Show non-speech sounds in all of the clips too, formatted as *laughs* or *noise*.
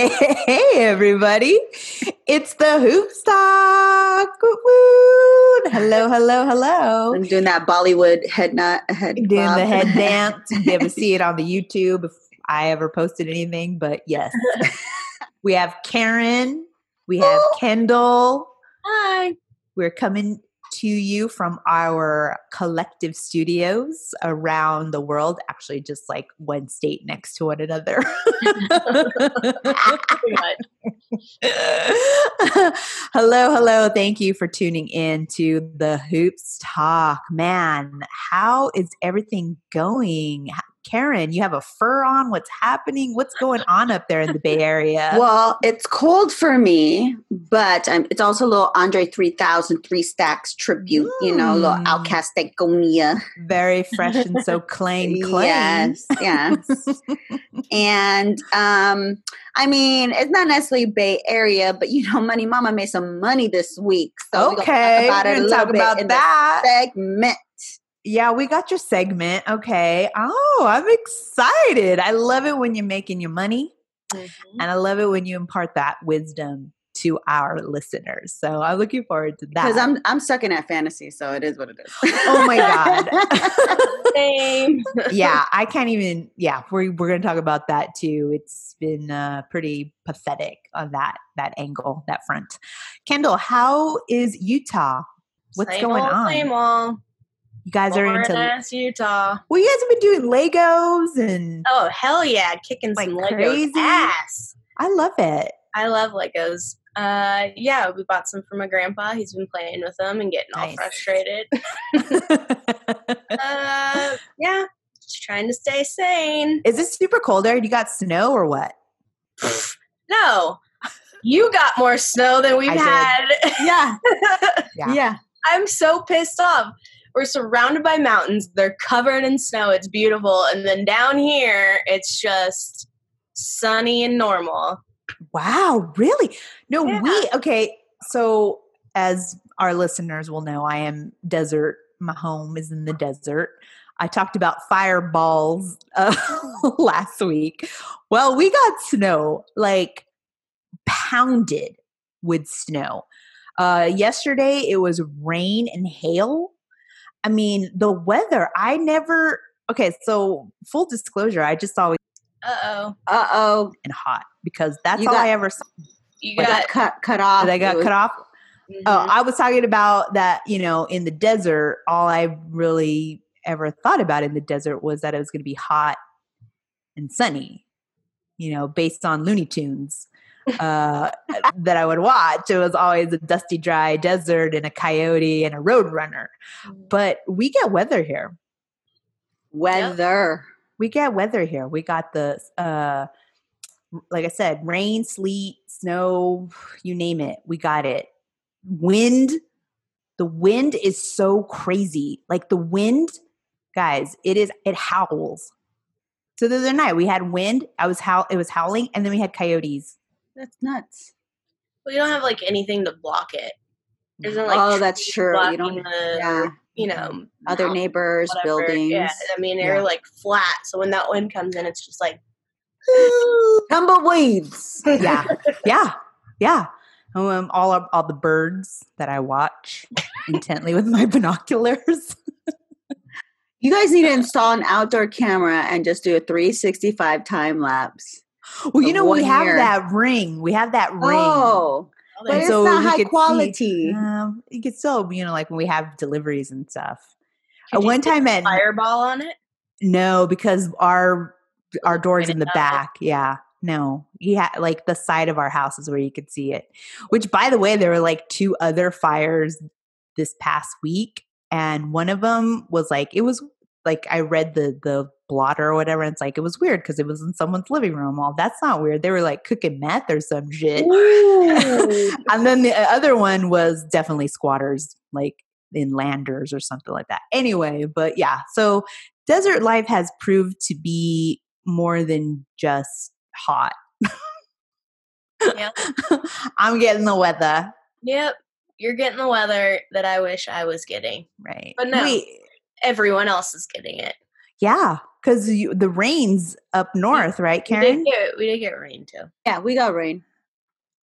Hey, hey, everybody. It's the Hoops Talk. Hello, hello, hello. I'm doing that Bollywood head nut head Doing bob. the head *laughs* dance. Able to see it on the YouTube if I ever posted anything, but yes. *laughs* we have Karen. We have Kyndall. Hi. We're coming to you from our collective studios around the world, actually, just like one state next to one another. *laughs* Hello, hello. Thank you for tuning in to the Hoops Talk. Man, how is everything going? Karen, you have a fur on. What's happening? What's going on up there in the Bay Area? Well, it's cold for me, but um, it's also a little Andre 3000 Three Stacks tribute, you know, a little Mm. OutKast Egonia. Very fresh and so clean, clean. Yes, yes. and um, I mean, it's not necessarily Bay Area, but you know, Money Mama made some money this week. So okay, we're gonna talk gonna about it a little bit about that. segment. Yeah, we got your segment. Okay. Oh, I'm excited. I love it when you're making your money, Mhm. and I love it when you impart that wisdom to our listeners. So I'm looking forward to that. Because I'm I'm stuck in that fantasy, so it is what it is. Oh my God. *laughs* Same. *laughs* yeah, I can't even. Yeah, we're we're gonna talk about that too. It's been uh, pretty pathetic on that that angle, that front. Kyndall, how is Utah? What's Same going old, on? Same old. You guys are into. Utah. Well, you guys have been doing Legos, and Oh hell yeah, kicking Like some Legos crazy? ass. I love it. I love Legos. Uh, yeah, we bought some for my grandpa. He's been playing with them and getting all frustrated. *laughs* Uh, yeah, just trying to stay sane. Is it super cold there? You got snow or what? No, you got more snow than we've I had. *laughs* yeah, Yeah. yeah. I'm so pissed off. We're surrounded by mountains. They're covered in snow. It's beautiful. And then down here, it's just sunny and normal. Wow, really? No, Yeah. we okay. So, as our listeners will know, I am desert. My home is in the desert. I talked about fireballs uh, *laughs* last week. Well, we got snow, like pounded with snow. Uh, yesterday, it was rain and hail. I mean, the weather, I never, okay, so full disclosure, I just always Uh oh. Uh oh, and hot because that's You all got- I ever saw. You got. got cut cut off. I got was- cut off. Mhm. Oh, I was talking about that, you know, in the desert, all I really ever thought about in the desert was that it was going to be hot and sunny, you know, based on Looney Tunes uh, that I would watch. It was always a dusty, dry desert and a coyote and a road runner. But we get weather here. Weather. We get weather here. We got the, uh, like I said, rain, sleet, snow, you name it. We got it. Wind. The wind is so crazy. Like the wind, guys, it is, it howls. So the other night we had wind. I was howl, it was howling, and then we had coyotes. That's nuts. Well, you don't have like anything to block it. Isn't like oh, that's true. You don't. the, Yeah. you know, Other mount- neighbors, whatever. buildings. Yeah, I mean they're Yeah. like flat. So when that wind comes in, it's just like *gasps* Tumbleweeds. Yeah, *laughs* yeah, yeah. Um, all of, all the birds that I watch intently with my *laughs* binoculars. You guys need to install an outdoor camera and just do a 365 time lapse. Well, you know, we have year. that ring. We have that ring. Oh, but And it's so not high could see- quality. Um, you could still, you know, like when we have deliveries and stuff. Could Uh, one time, at fireball on it. no, because our our doors in the back. Yeah, no, yeah, like the side of our house is where you could see it. Which, by the way, there were like two other fires this past week, and one of them was like it was like I read the the blotter or whatever, and it's like it was weird because it was in someone's living room. Well, that's not weird. They were like cooking meth or some shit. *laughs* And then the uh, other one was definitely squatters, like in landers or something like that. Anyway, but yeah, so desert life has proved to be more than just hot. Yeah. *laughs* I'm getting the weather. Yep, you're getting the weather that I wish I was getting. Right. But no. Wait, Everyone else is getting it. Yeah, because the rain's up north, right, We Karen? did get we did get rain too. Yeah, we got rain.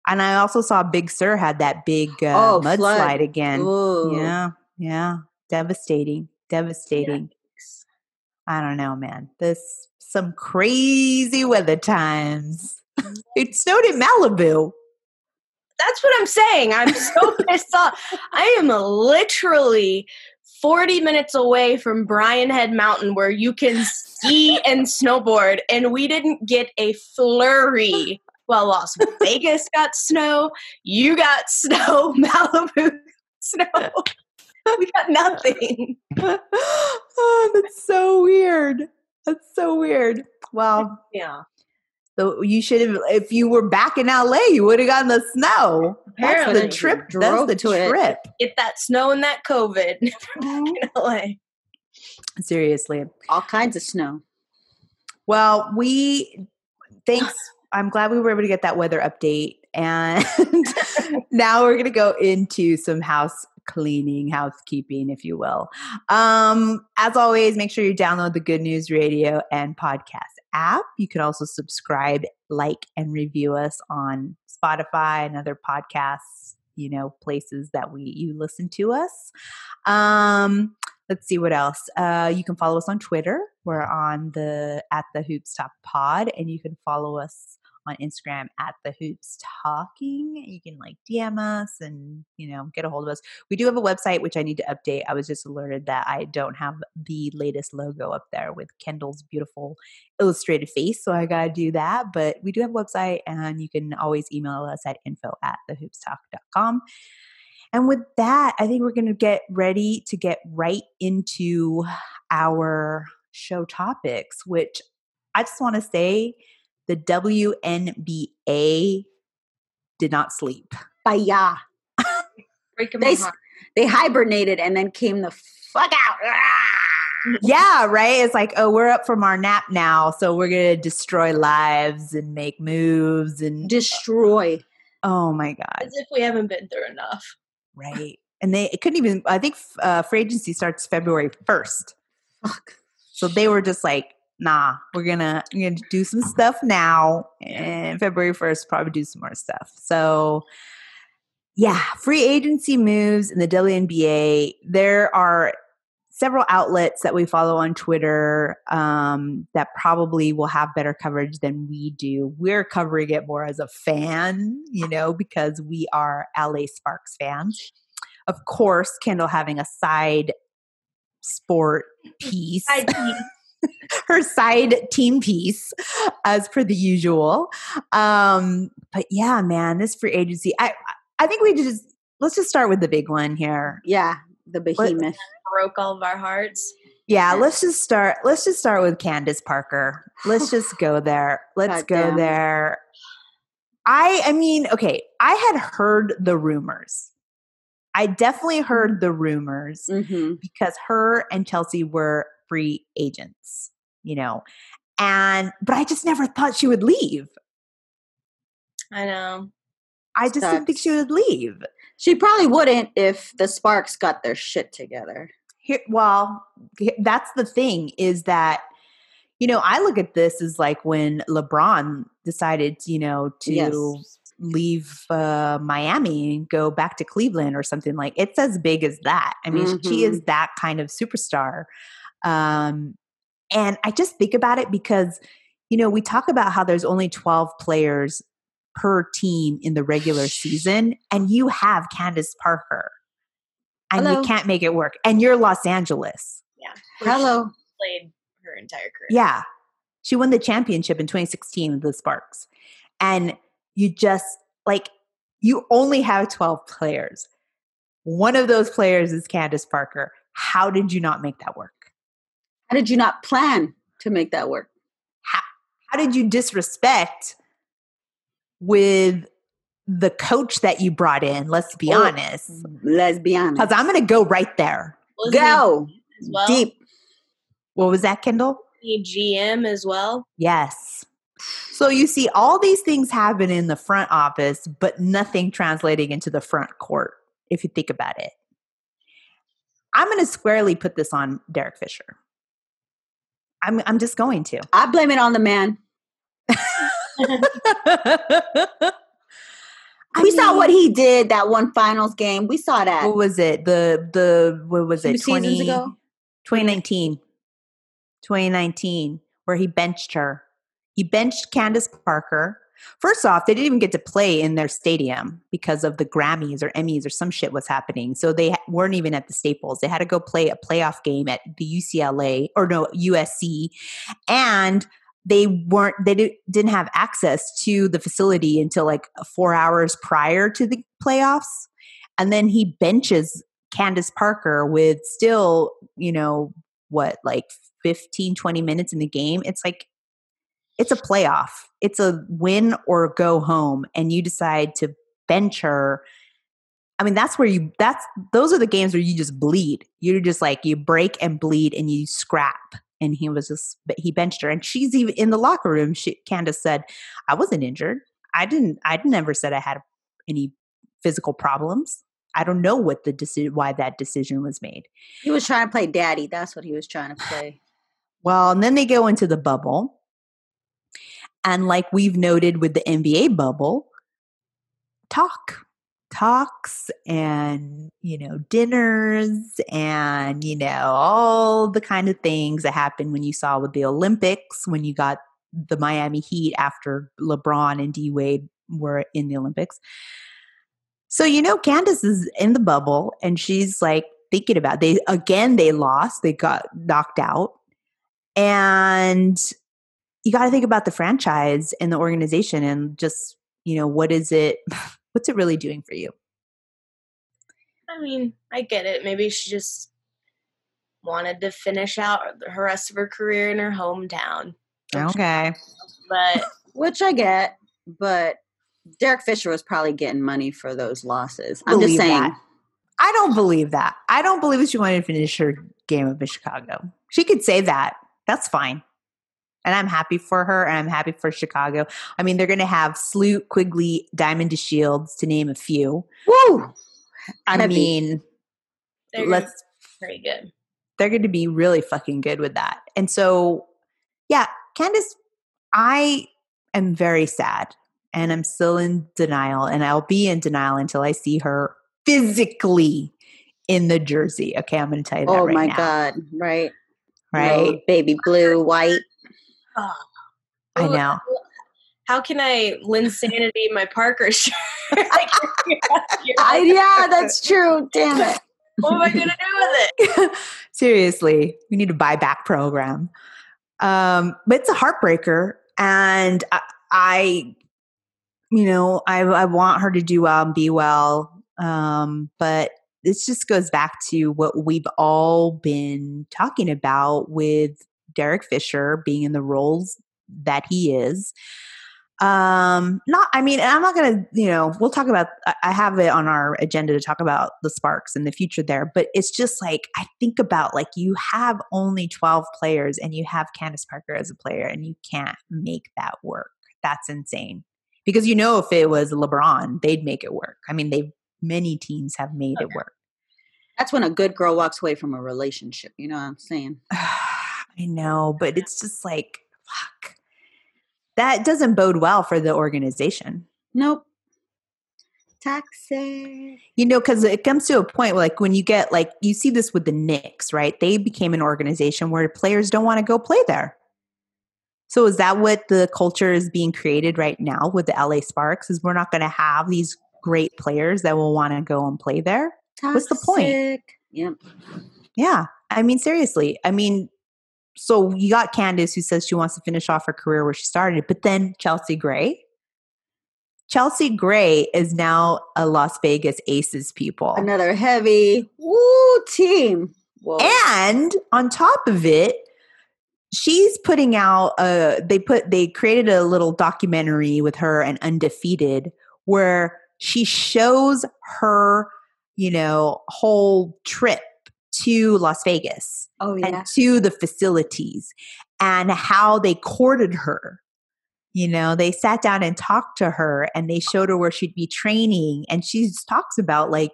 And I also saw Big Sur had that big uh, Oh, mudslide flood. again. Ooh. Yeah, yeah, devastating, devastating. I don't know, man. This some crazy weather times. *laughs* it snowed in Malibu. That's what I'm saying. I'm so *laughs* pissed off. I am literally 40 minutes away from Brian Head Mountain where you can ski *laughs* and snowboard, and we didn't get a flurry. Well, Las Vegas got snow, you got snow, *laughs* Malibu snow. We got nothing. *laughs* oh, that's so weird. That's so weird. Well, Yeah. So you should have if you were back in LA, you would have gotten the snow. That's Apparently. the trip. That's Drove the to it. trip. Get that snow and that COVID *laughs* in LA. Seriously. All kinds of snow. Well, we thanks. *sighs* I'm glad we were able to get that weather update. And *laughs* now we're going to go into some house cleaning, housekeeping, if you will. Um, as always, make sure you download the Good News Radio and podcast app. You can also subscribe, like, and review us on Spotify and other podcasts, you know, places that we you listen to us. Um, let's see what else. Uh, you can follow us on Twitter. We're on the at the Hoops Talk Pod, and you can follow us on Instagram at the Hoops Talking. You can like DM us and you know get a hold of us. We do have a website which I need to update. I was just alerted that I don't have the latest logo up there with Kyndall's beautiful illustrated face, so I gotta do that. But we do have a website, and you can always email us at info at thehoopstalk.com. And with that, I think we're going to get ready to get right into our show topics, which I just want to say the WNBA did not sleep. Baya. Breaking They heart. They hibernated and then came the fuck out. yeah, right? It's like, oh, we're up from our nap now, so we're going to destroy lives and make moves and Destroy. oh my god, As if we haven't been through enough. right? And they it couldn't even I think uh free agency starts February 1st. Fuck. So they were just like, nah, we're gonna we're gonna do some stuff now, and February first probably do some more stuff. So yeah, free agency moves in the WNBA. There are several outlets that we follow on Twitter um, that probably will have better coverage than we do. We're covering it more as a fan, you know, because we are LA Sparks fans. Of course, Kyndall having a side sport piece I did. *laughs* her side team piece as per the usual. Um but yeah man this free agency i i think we just let's just start with the big one here. Yeah, the behemoth. broke all of our hearts. yeah. Let's just start let's just start with candace parker. Let's *laughs* just go there. Let's go Goddamn. there. I i mean okay i had heard the rumors. I definitely heard the rumors hmm because her and Chelsea were free agents, you know. And but I just never thought she would leave. I know. I just didn't think she would leave. She probably wouldn't if the Sparks got their shit together. Here, well, that's the thing is that you know, I look at this as like when LeBron decided, you know, to Yes. leave uh, Miami and go back to Cleveland or something like it's as big as that. I mean, she Mhm. is that kind of superstar. Um, and I just think about it because, you know, we talk about how there's only 12 players per team in the regular season, and you have Candace Parker, and Hello. you can't make it work, and you're Los Angeles. Yeah. Hello. Played her entire career. Yeah. She won the championship in 2016 with the Sparks. And you just like you only have 12 players. One of those players is Candace Parker. How did you not make that work? How did you not plan to make that work? How how did you disrespect with the coach that you brought in? Let's be Oh, honest. Let's be honest. Because I'm going to go right there. Wasn't Go well. deep. What was that, Kyndall? He GM as well. Yes. So you see all these things happen in the front office, but nothing translating into the front court, if you think about it. I'm going to squarely put this on Derek Fisher. I'm I'm just going to. I blame it on the man. *laughs* We saw what he did that one finals game. We saw that What was it? The the what was it? seasons 20, ago. 2019. 2019, where he benched her. He benched Candace Parker. First off, they didn't even get to play in their stadium because of the Grammys or Emmys or some shit was happening. So they weren't even at the Staples. They had to go play a playoff game at the UCLA or no USC, and they weren't. They didn't have access to the facility until like four hours prior to the playoffs, and then he benches Candace Parker with still, you know, what like 15 20 minutes in the game it's like it's a playoff. It's a win or go home and you decide to bench her i mean that's where you that's those are the games where you just bleed. You're just like you break and bleed and you scrap. And he was just he benched her. And she's even in the locker room she candace said i wasn't injured. I didn't i never said i had any physical problems. I don't know what the decision why that decision was made. He was trying to play daddy. That's what he was trying to play. *sighs* Well, and then they go into the bubble. And like we've noted with the NBA bubble, talk, talks and, you know, dinners and, you know, all the kind of things that happen when you saw with the Olympics, when you got the Miami Heat after LeBron and D Wade were in the Olympics. So, you know, Candace is in the bubble and she's like thinking about they again they lost, they got knocked out and you got to think about the franchise and the organization and just you know what is it *sighs* what's it really doing for you I mean, I get it. Maybe she just wanted to finish out her rest of her career in her hometown. okay But *laughs* Which I get, but Derek Fisher was probably getting money for those losses. I'm just saying. that. i don't believe that i don't believe that she wanted to finish her game up in chicago she could say that that's fine and i'm happy for her and i'm happy for chicago i mean they're going to have sloot quigley diamond deshields to name a few Woo! i Heavy. mean they're gonna let's be pretty good. they're going to be really fucking good with that. And so, yeah, Candace, I am very sad and I'm still in denial, and I'll be in denial until I see her physically in the jersey. Okay, I'm going to tell you that Oh right my now. God. Right. Right? Little baby blue, white. Oh. I know. How can I lend sanity my Parker *laughs* shirt? I, *laughs* yeah, that's true. Damn it. *laughs* what am I gonna do with it? Seriously, we need a buyback program. Um, but it's a heartbreaker, and I, I you know, I, I want her to do well and be well. Um, but this just goes back to what we've all been talking about with Derek Fisher being in the roles that he is. Um, not, I mean, I'm not going to, you know, we'll talk about, I- have it on our agenda to talk about the Sparks and the future there, but it's just like, I think about like you have only 12 players and you have Candace Parker as a player and you can't make that work. That's insane. Because you know, if it was LeBron, they'd make it work. I mean, they've, many teams have made it work. That's when a good girl walks away from a relationship. You know what I'm saying? *sighs* *sighs* *sighs* I know, but it's just like, fuck. That doesn't bode well for the organization. Nope. Toxic. You know, because it comes to a point where, like, when you get, like, you see this with the Knicks, right? They became an organization where players don't want to go play there. So, is that what the culture is being created right now with the LA Sparks? Is we're not going to have these great players that will want to go and play there? What's the point? Toxic. Yep. Yeah. I mean, seriously. I mean, so you got Candace who says she wants to finish off her career where she started, but then Chelsea Gray. Chelsea Gray is now a Las Vegas Aces people. Another heavy woo team. Whoa. And on top of it, she's putting out a they put they created a little documentary with her and undefeated where she shows her, you know, whole trip to Las Vegas oh yeah. and to the facilities and how they courted her. You know, they sat down and talked to her and they oh. showed her where she'd be training. And she talks about like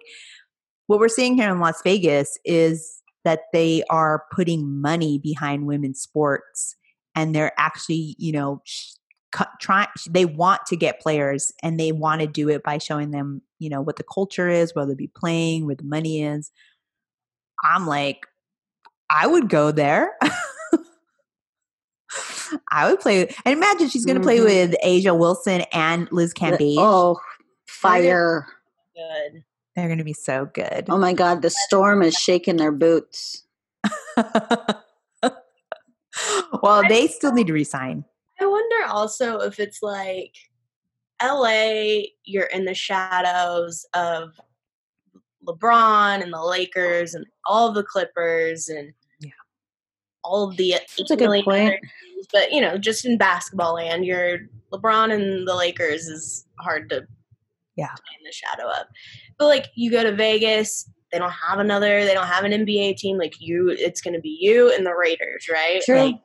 what we're seeing here in Las Vegas is that they are putting money behind women's sports and they're actually, you know, trying they want to get players and they want to do it by showing them, you know, what the culture is, where they'll be playing, where the money is. I'm like, I would go there. I would play. And imagine she's going to mm-hmm. play with A'ja Wilson and Liz Cambage. Oh, fire! Good. They're going to be so good. Oh my God, the storm is shaking their boots. *laughs* well, they still need to resign. I wonder also if it's like LA, you're in the shadows of LeBron and the Lakers and all the Clippers and yeah. all of the That's a good point. Teams. But you know, just in basketball land, you're LeBron and the Lakers is hard to yeah in the shadow of. But like you go to Vegas, they don't have another, they don't have an NBA team. Like you, it's going to be you and the Raiders, right? True. Like,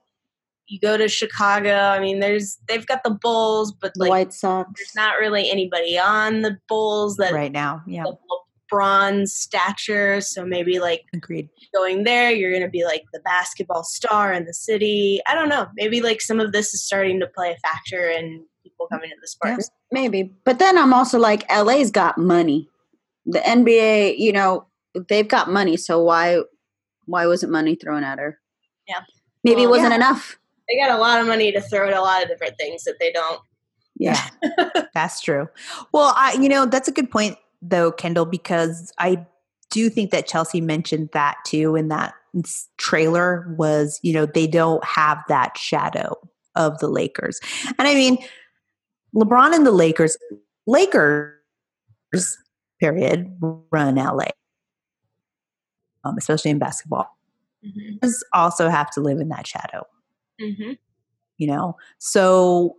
you go to Chicago. I mean, there's they've got the Bulls, but the like White Sox. There's not really anybody on the Bulls that right now. Yeah, bronze stature. So maybe like agreed. Going there, you're going to be like the basketball star in the city. I don't know. Maybe like some of this is starting to play a factor in people coming to the Sparks. Yeah, maybe, but then I'm also like, LA's got money. The NBA, you know, they've got money. So why, why wasn't money thrown at her? Yeah, maybe well, it wasn't yeah. enough they got a lot of money to throw at a lot of different things that they don't. Yeah, *laughs* that's true. Well, I you know that's a good point though, Kyndall, because I do think that Chelsea mentioned that too in that trailer was you know they don't have that shadow of the Lakers, and I mean LeBron and the Lakers, Lakers period run LA, um, especially in basketball. Mm-hmm. Also have to live in that shadow. Mm-hmm. You know, so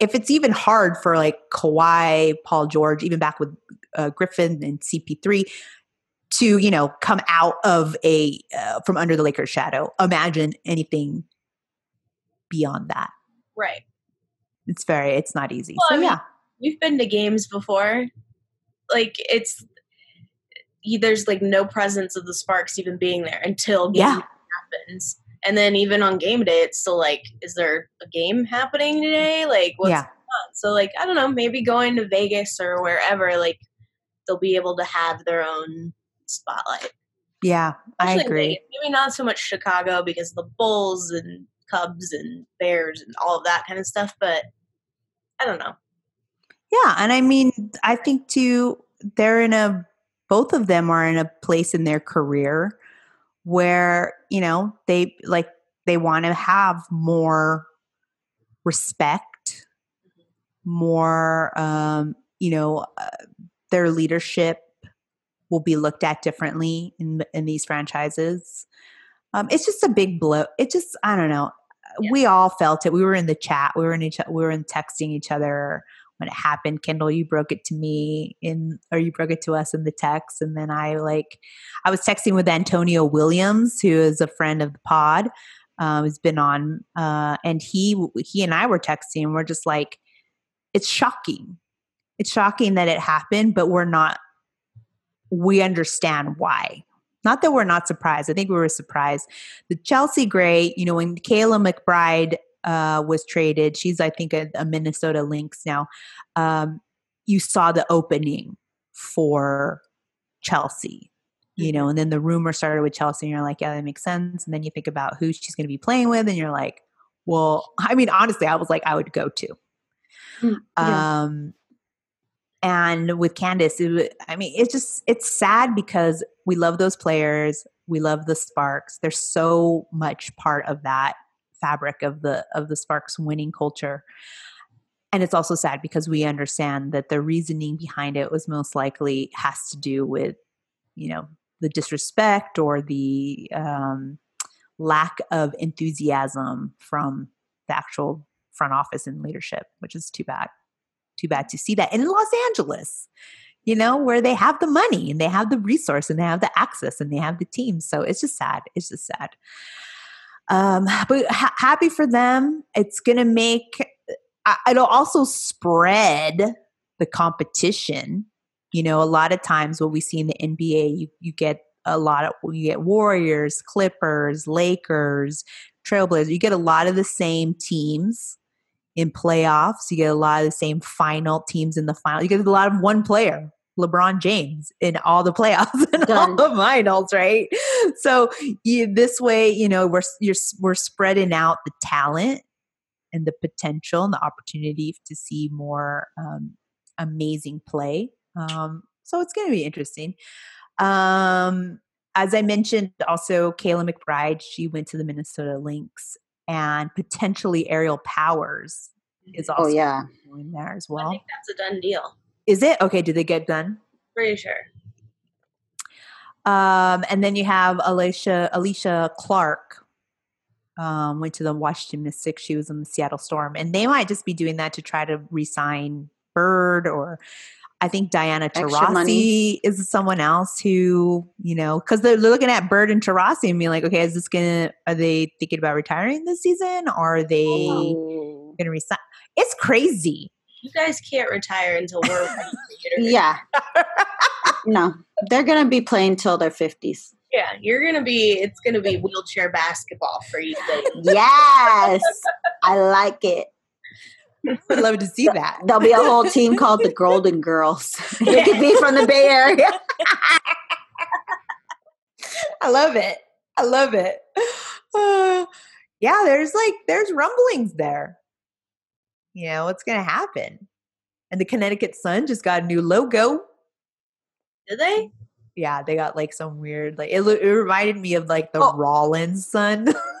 if it's even hard for like Kawhi, Paul George, even back with uh, Griffin and CP3 to you know come out of a uh, from under the Lakers shadow, imagine anything beyond that. Right. It's very. It's not easy. Well, so I mean, yeah, we've been to games before. Like it's there's like no presence of the Sparks even being there until yeah happens and then even on game day it's still like is there a game happening today like what's yeah. so like i don't know maybe going to vegas or wherever like they'll be able to have their own spotlight. Yeah i agree. Maybe not so much chicago because the bulls and cubs and bears and all of that kind of stuff but i don't know. Yeah and i mean i think too they're in a both of them are in a place in their career where you know they like they want to have more respect more um you know uh, their leadership will be looked at differently in in these franchises um it's just a big blow it just i don't know yeah. we all felt it we were in the chat we were in each we were in texting each other when it happened kyndall you broke it to me in or you broke it to us in the text and then i like i was texting with antonio williams who is a friend of the pod um, has been on uh, and he he and i were texting we're just like it's shocking it's shocking that it happened but we're not we understand why not that we're not surprised i think we were surprised the chelsea gray you know when kayla mcbride uh, was traded. She's, I think, a, a Minnesota Lynx now. Um, you saw the opening for Chelsea, you know, mm-hmm. and then the rumor started with Chelsea, and you're like, yeah, that makes sense. And then you think about who she's going to be playing with, and you're like, well, I mean, honestly, I was like, I would go to. Mm, yeah. Um, and with Candace, it, I mean, it's just it's sad because we love those players, we love the Sparks. They're so much part of that fabric of the of the Sparks winning culture. And it's also sad because we understand that the reasoning behind it was most likely has to do with, you know, the disrespect or the um, lack of enthusiasm from the actual front office and leadership, which is too bad. Too bad to see that. And in Los Angeles, you know, where they have the money and they have the resource and they have the access and they have the team. So it's just sad. It's just sad. Um, but ha- happy for them. It's going to make, uh, it'll also spread the competition. You know, a lot of times what we see in the NBA, you, you get a lot of you get Warriors, Clippers, Lakers, Trailblazers. You get a lot of the same teams in playoffs. You get a lot of the same final teams in the final. You get a lot of one player, LeBron James, in all the playoffs *laughs* and all the finals, right? So you, this way, you know, we're you're we're spreading out the talent and the potential and the opportunity to see more um, amazing play. Um, so it's going to be interesting. Um, as I mentioned, also Kayla McBride, she went to the Minnesota Lynx, and potentially aerial Powers is also Oh yeah. going there as well. I think that's a done deal. Is it okay? Did they get done? Pretty sure. Um, and then you have Alysha Alysha Clark. Um, went to the Washington Mystics. She was in the Seattle Storm, and they might just be doing that to try to re-sign Bird or. I think Diana Extra Taurasi is someone else who, you know, because they're looking at Bird and Taurasi and being like, okay, is this gonna? Are they thinking about retiring this season? Or are they Oh. gonna resign? It's crazy. You guys can't retire until we're ready for you *laughs* to Yeah. no, they're gonna be playing till their fifties. Yeah, you're gonna be. It's gonna be wheelchair basketball for you. Guys. Yes, I like it. I'd love to see that. There'll be a whole team called the Golden Girls. *laughs* It could be from the Bay Area. *laughs* I love it. I love it. Uh, *sighs* yeah, there's like there's rumblings there. You know what's going to happen? And the Connecticut Sun just got a new logo. Did they? Yeah, they got like some weird like it, it reminded me of like the Oh. Rollins Sun. *laughs*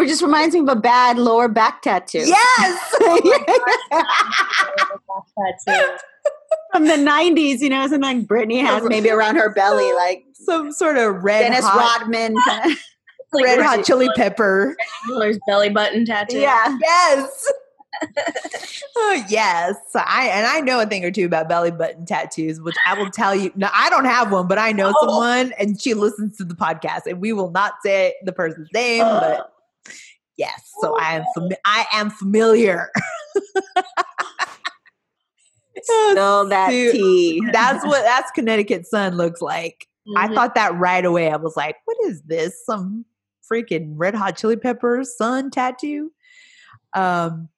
It just reminds me of a bad lower back tattoo. yes. *laughs* Oh from the '90s, you know, something like Britney has maybe around her belly, *laughs* like some sort of red Dennis hot, Rodman. *laughs* kind of- Like red hot chili pepper. Miller's belly button tattoo. yeah, Yes. oh, yes. I and I know a thing or two about belly button tattoos, which I will tell you. No, I don't have one, but I know Oh. someone, and she listens to the podcast, and we will not say the person's name, but *gasps* yes. So I am fami- I am familiar. *laughs* Spill *laughs* that Dude, tea. *laughs* That's what that's Connecticut Sun looks like. I Mhm. thought that right away. I was like, what is this? Some freaking red hot chili peppers sun tattoo? Um,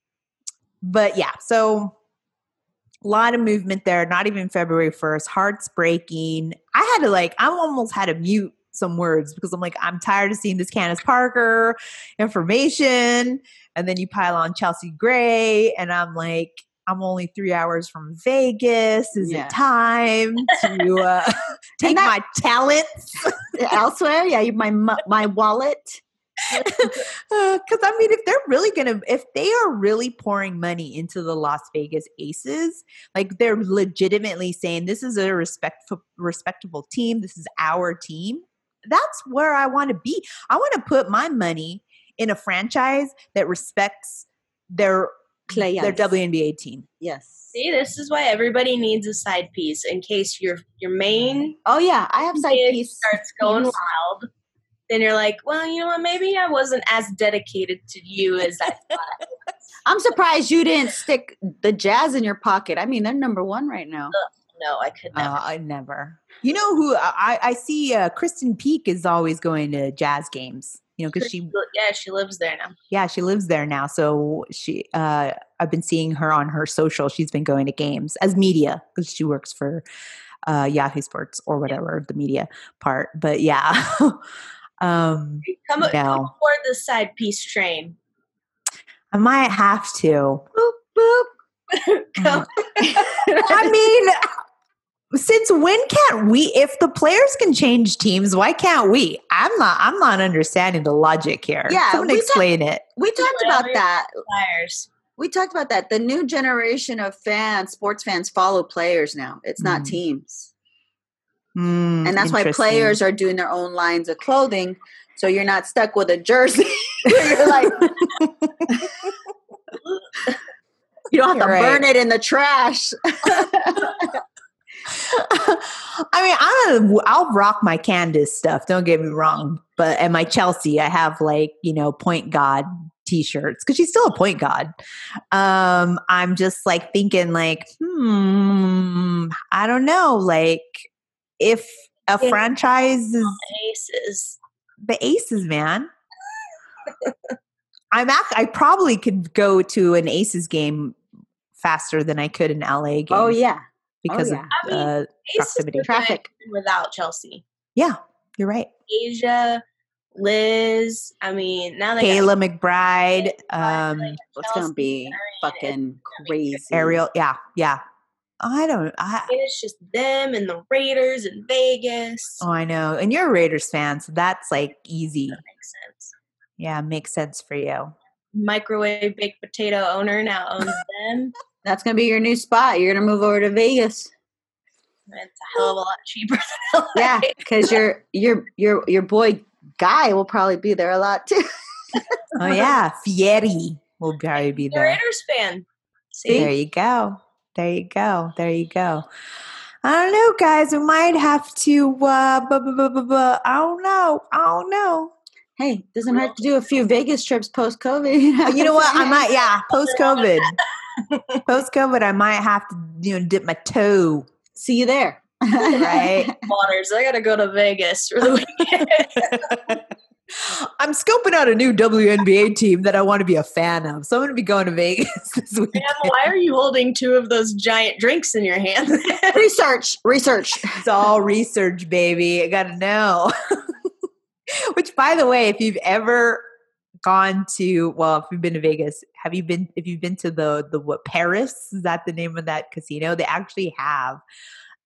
but yeah, so a lot of movement there, not even February 1st, hearts breaking. I had to like, I almost had to mute some words because I'm like, I'm tired of seeing this Candace Parker information. And then you pile on Chelsea Gray, and I'm like, I'm only three hours from Vegas. Is Yeah. it time to *laughs* uh, take that- my talents? *laughs* Elsewhere, yeah, my my wallet. *laughs* Because I mean, if they're really gonna, if they are really pouring money into the Las Vegas Aces, like they're legitimately saying this is a respect respectable team, this is our team. That's where I want to be. I want to put my money in a franchise that respects their Clay their WNBA team. Yes. See, this is why everybody needs a side piece in case your your main Oh yeah, I have side kid piece. starts going piece. wild. Then you're like, well, you know what? Maybe I wasn't as dedicated to you as I *laughs* thought. I'm surprised you didn't stick the Jazz in your pocket. I mean, they're number one right now. No, I could never. Uh, I never. You know who I, I see? Uh, Kristen Peak is always going to jazz games. You know, because she yeah, she lives there now. yeah she lives there now so she uh i've been seeing her on her social she's been going to games as media because she works for uh yahoo sports or whatever the media part but yeah *laughs* um Come, come no aboard the side piece train. i might have to Boop boop. *laughs* *laughs* I mean since when can't we if the players can change teams why can't we i'm not i'm not understanding the logic here Yeah, someone we ta- explain it We talked about that. players We talked about that. The new generation of fans, sports fans, follow players now. It's not Mm. teams, Mm, and that's why players are doing their own lines of clothing. So you're not stuck with a jersey. *laughs* you're like, *laughs* you don't have to You're burn it in the trash. *laughs* *laughs* I mean, I'm a, I'll rock my Candace stuff. Don't get me wrong, but and my Chelsea, I have like you know point god t-shirts because she's still a point god. Um, I'm just like thinking like, hmm, I don't know, like if a Yeah. franchise is Aces. the Aces, man. I'm act- I probably could go to an Aces game faster than I could an LA game. Oh yeah, because yeah. of I mean, uh, Proximity. Traffic. without Chelsea. yeah, you're right. A'ja, Liz. I mean, now they got Kayla McBride, um, it's gonna be fucking crazy. Ariel. Yeah, yeah. I don't. I, And it's just them and the Raiders in Vegas. oh, I know. And you're a Raiders fan, so that's like easy. That makes sense. Yeah, makes sense for you. Microwave baked potato owner now owns *laughs* them. That's gonna be your new spot. You're gonna move over to Vegas. It's a hell of a lot cheaper than Yeah, because your your your your boy Guy will probably be there a lot too. *laughs* Oh yeah, Fieri will probably be I'm there. Raiders fan. See, There you go. There you go. There you go. I don't know, guys. We might have to. Uh, bu- bu- bu- bu- bu- I don't know. I don't know. Hey, doesn't hurt to do a few Vegas trips post COVID. *laughs* You know what? I might. Yeah, *laughs* post COVID. Post COVID, I might have to, you know, dip my toe. see you there. Right. *laughs* Waters. I gotta go to Vegas for the weekend. *laughs* I'm scoping out a new WNBA team that I want to be a fan of. So I'm going to be going to Vegas *laughs* this weekend. Man, why are you holding two of those giant drinks in your hand? research, research. It's all research, baby. I got to know. Which, by the way, if you've ever gone to, well, if you've been to Vegas, have you been? If you've been to the the what Paris? Is that the name of that casino? They actually have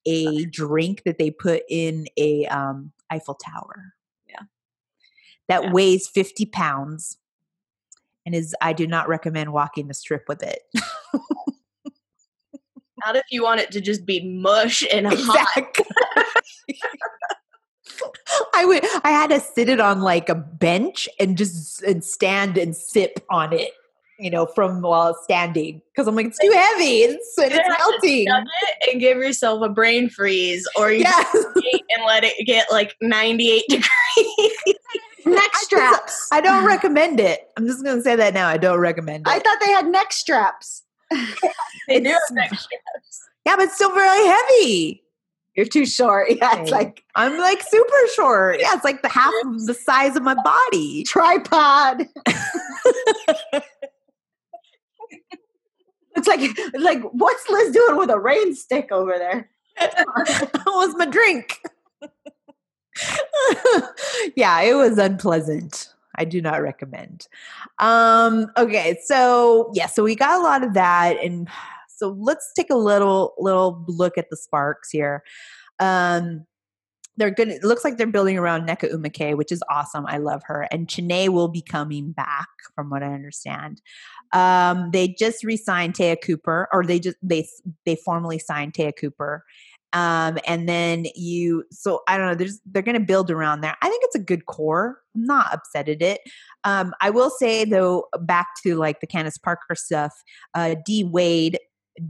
a drink that they put in a um, Eiffel Tower. Yeah. that Yeah. weighs fifty pounds, and is I do not recommend walking the strip with it. Not if you want it to just be mush and *laughs* hot. Exactly. *laughs* *laughs* I would. I had to sit it on like a bench and just and stand and sip on it. You know, from while standing because I'm like it's too heavy. It's and it's melting. It and give yourself a brain freeze, or you Yeah, just and let it get like 98 *laughs* degrees. Neck straps. I don't recommend it. I'm just gonna say that now. I don't recommend it. I thought they had neck straps. they do have neck straps. yeah, but it's still very heavy. You're too short. *laughs* Yeah, it's like I'm like super short. Yeah, it's like the half of the size of my body. tripod. *laughs* it's like like what's Liz doing with a rain stick over there? *laughs* that was my drink. yeah, it was unpleasant. I do not recommend. Um, okay, so yeah, so we got a lot of that, and so let's take a little little look at the sparks here. Um, they're gonna. It looks like they're building around Nneka Ogwumike, which is awesome. I love her, and Chiney will be coming back, from what I understand. Um, they just re-signed Te'a Cooper, or they just they they formally signed Te'a Cooper um and then you so i don't know there's they're going to build around there i think it's a good core i'm not upset at it um i will say though back to like the candace parker stuff uh d wade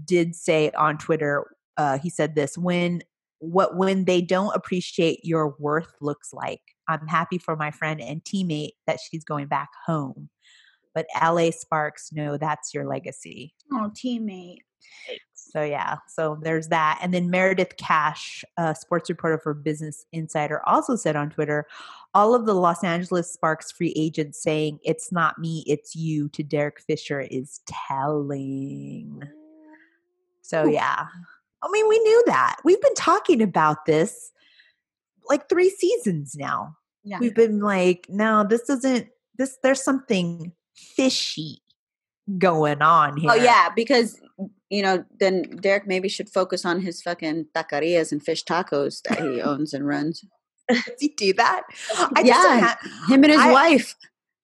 did say on twitter uh he said this when what when they don't appreciate your worth looks like i'm happy for my friend and teammate that she's going back home but la sparks know that's your legacy Oh, teammate. so yeah, so there's that. And then Meredith Cash, a sports reporter for Business Insider, also said on Twitter, all of the Los Angeles Sparks free agents saying it's not me, it's you to Derek Fisher is telling. So yeah. I mean, we knew that. We've been talking about this like three seasons now. Yeah. We've been like, no, this doesn't this there's something fishy going on oh, here. Oh yeah, because you know, then Derek maybe should focus on his fucking taquerias and fish tacos that he *laughs* owns and runs. Does he do that? I Yeah. don't Him and his I- wife.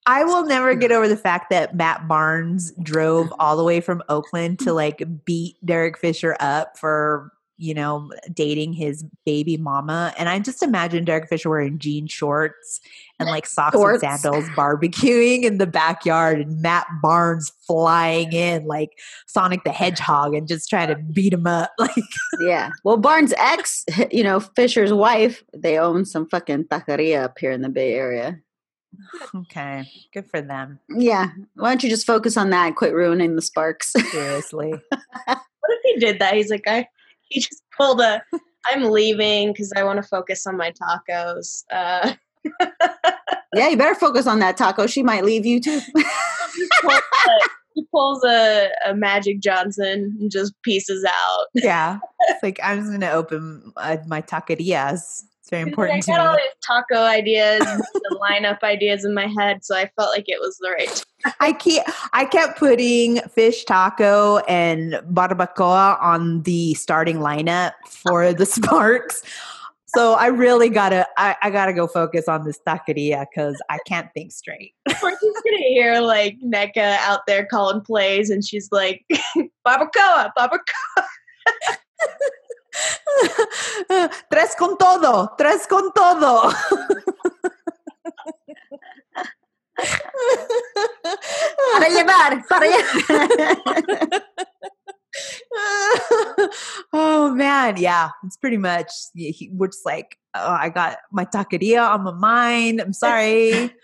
I will never get over the fact that Matt Barnes drove all the way from Oakland to *laughs* like beat Derek Fisher up for, you know, dating his baby mama. And I just imagine Derek Fisher wearing jean shorts and like socks Shorts. and sandals barbecuing in the backyard and Matt Barnes flying in like Sonic the Hedgehog and just trying to beat him up. *laughs* Like Yeah. Well, Barnes' ex, you know, Fisher's wife, they own some fucking taqueria up here in the Bay Area. *laughs* Okay, good for them. Yeah. Why don't you just focus on that quit ruining the sparks? Seriously. *laughs* What if he did that? He's like, I he just pulled a I'm leaving because I want to focus on my tacos. Uh, *laughs* yeah, you better focus on that taco. She might leave you too. he pulls, a, he pulls a, a Magic Johnson and just pieces out. Yeah. It's like I'm just gonna open uh, my taquerias. It's very important I got all these taco ideas, the *laughs* lineup ideas in my head, so I felt like it was the right. I keep I kept putting fish taco and barbacoa on the starting lineup for the *laughs* Sparks. So I really gotta I, I gotta go focus on this taqueria because I can't think straight. *laughs* We're just gonna hear like Nneka out there calling plays, and she's like, "Barbacoa, barbacoa." *laughs* tres con todo, tres con todo. *laughs* Para llevar, para llevar. *laughs* oh man, yeah, it's pretty much. he- We're just like, oh, I got my taqueria on my mind. I'm sorry. *laughs*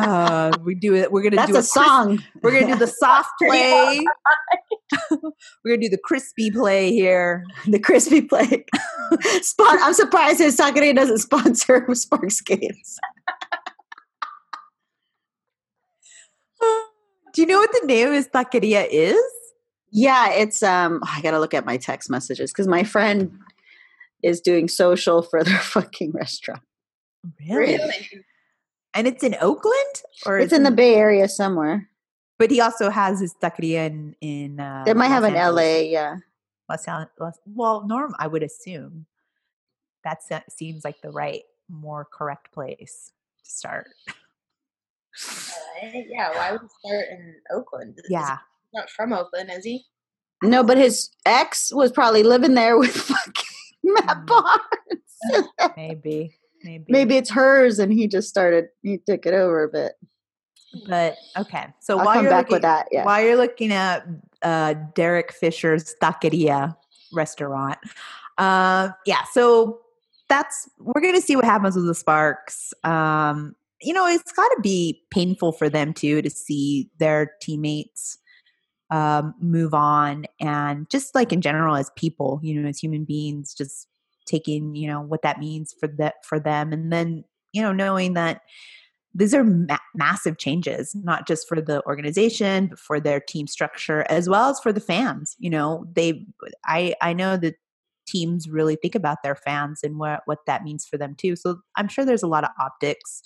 Uh, we do it. We're gonna That's do a cris- song. We're gonna do the *laughs* soft play. *laughs* We're gonna do the crispy play here. the crispy plate. Spon- I'm surprised his taqueria doesn't sponsor Sparks games. *gasps* Do you know what the name of his taqueria is? Yeah, it's um. I gotta look at my text messages because my friend is doing social for their *laughs* fucking restaurant. Really? And it's in Oakland, or It's in the Bay Area somewhere. But he also has his taqueria in in. Uh, They might have an LA. Yeah. Los, Los, well, Norm, I would assume that seems like the right, more correct place to start. yeah, why would he start in Oakland? Yeah, He's not from Oakland, is he? No, but his ex was probably living there with *laughs* fucking Matt Mm. Barnes. *laughs* maybe, maybe, Maybe it's hers, and he just started. He took it over a bit. But okay, so I'll while come you're back looking, with that. Yeah. while you're looking at uh, Derek Fisher's taqueria restaurant, uh, yeah, so that's we're gonna see what happens with the Sparks. Um, you know, it's got to be painful for them too to see their teammates um, move on, and just like in general as people, you know, as human beings, just taking you know what that means for that for them, and then you know knowing that these are ma- massive changes not just for the organization but for their team structure as well as for the fans you know they i i know that teams really think about their fans and what what that means for them too. So i'm sure there's a lot of optics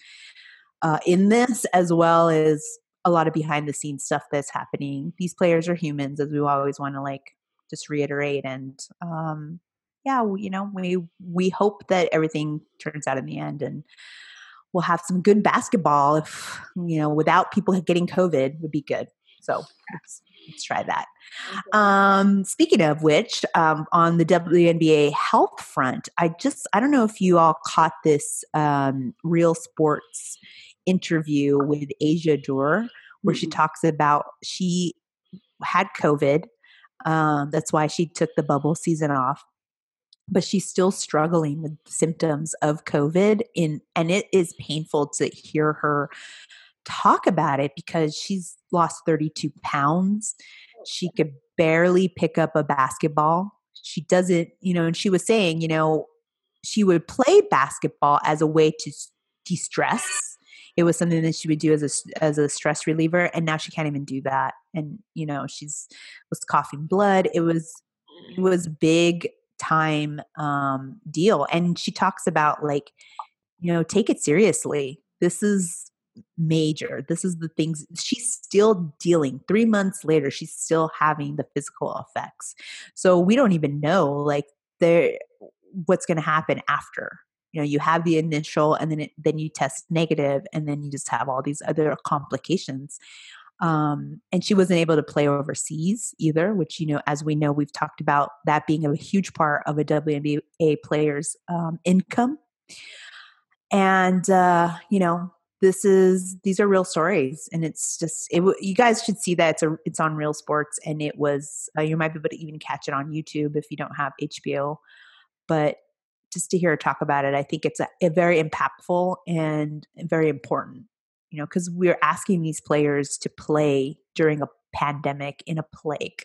uh, in this as well as a lot of behind the scenes stuff that's happening. These players are humans as we always want to like just reiterate and um yeah we, you know we we hope that everything turns out in the end and we'll have some good basketball if you know without people getting covid would be good. So let's, let's try that. Um speaking of which um on the WNBA health front i just i don't know if you all caught this um real sports interview with asia Durr, where she Mm-mm. talks about she had covid um that's why she took the bubble season off but she's still struggling with symptoms of COVID. In and it is painful to hear her talk about it because she's lost 32 pounds. She could barely pick up a basketball. She doesn't, you know, and she was saying, you know, she would play basketball as a way to de-stress. It was something that she would do as a as a stress reliever, and now she can't even do that. And you know, she's was coughing blood. It was it was big time um deal and she talks about like you know take it seriously. This is major. This is the things she's still dealing. 3 months later she's still having the physical effects. So we don't even know like there what's going to happen after you know you have the initial and then it, then you test negative and then you just have all these other complications um, and she wasn't able to play overseas either, which you know, as we know, we've talked about that being a huge part of a WNBA player's um, income. And uh, you know, this is these are real stories, and it's just it. You guys should see that it's a it's on Real Sports, and it was uh, you might be able to even catch it on YouTube if you don't have HBO. But just to hear her talk about it, I think it's a, a very impactful and very important you know, because we're asking these players to play during a pandemic in a plague.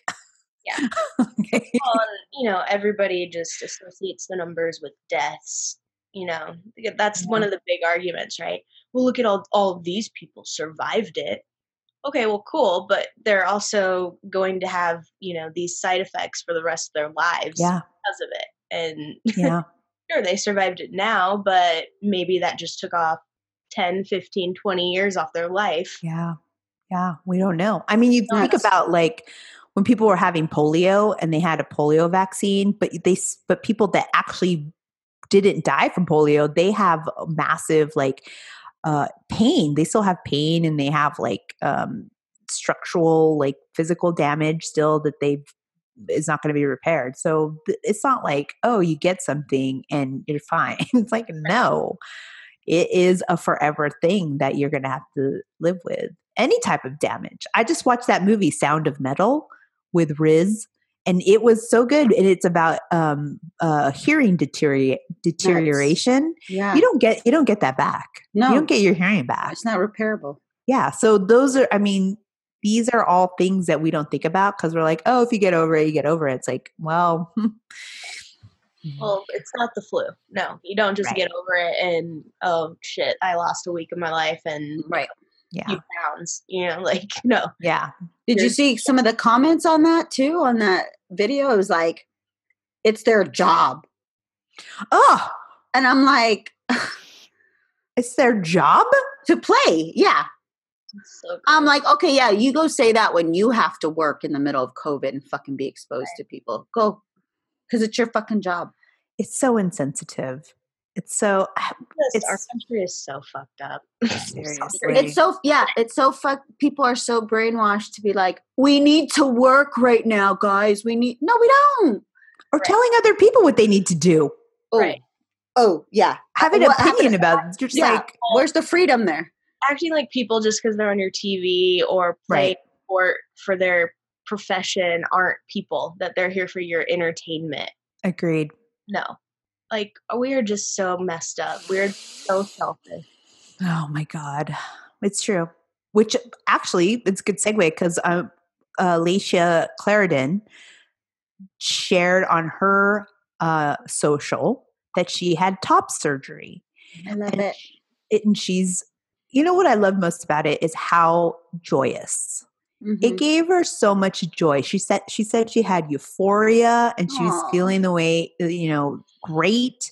Yeah. *laughs* okay. Well, you know, everybody just associates the numbers with deaths. You know, that's one mm-hmm. of the big arguments, right? Well, look at all all of these people survived it. Okay, well, cool, but they're also going to have you know these side effects for the rest of their lives Yeah. because of it. And Yeah. Sure, they survived it now, but maybe that just took off 10, 15, 20 years off their life. Yeah. Yeah. We don't know. I mean, you think about like when people were having polio and they had a polio vaccine, but they, but people that actually didn't die from polio, they have massive like uh, pain. They still have pain and they have like um, structural, like physical damage still that they've is not going to be repaired. So th- it's not like, oh, you get something and you're fine. *laughs* it's like, no, it is a forever thing that you're going to have to live with. Any type of damage. I just watched that movie, Sound of Metal, with Riz, and it was so good. And it's about um, uh, hearing deteriorate deterioration. Yeah. You don't get you don't get that back. No. you don't get your hearing back. it's not repairable. Yeah. So those are, I mean, these are all things that we don't think about because we're like, oh, if you get over it, you get over it. It's like, well, *laughs* Well, mm-hmm. it's not the flu. No, you don't just Right. get over it and oh shit, I lost a week of my life and Right. yeah, few pounds. You know, *laughs* like no. yeah, Did you see some of the comments on that too? On that video, it was like, it's their job. oh, And I'm like, *laughs* it's their job. to play. Yeah. So I'm like, okay, yeah, you go say that when you have to work in the middle of COVID and fucking be exposed to people. Go. Because it's your fucking job. It's so insensitive. It's so ah, just, our country is so fucked up. *laughs* seriously. It's so, yeah, it's so fuck. People are so brainwashed to be like, we need to work right now, guys. We need, no, we don't. or Right. telling other people what they need to do. Oh, Right. Oh, yeah. Have an What- have opinion about it. *laughs* You're just Yeah. like, Where's the freedom there? Acting like people just because they're on your TV or play Right. sport for their profession aren't people. That they're here for your entertainment. agreed. No, like we are just so messed up. We're so selfish. Oh my God. It's true. Which actually, it's a good segue because um, uh, Layshia Clarendon shared on her uh, social that she had top surgery. I love And, it. sh- it- and she's, you know what I love most about it is how joyous. Mhm. It gave her so much joy. She said she said she had euphoria and she was feeling the way, uh, you know, great.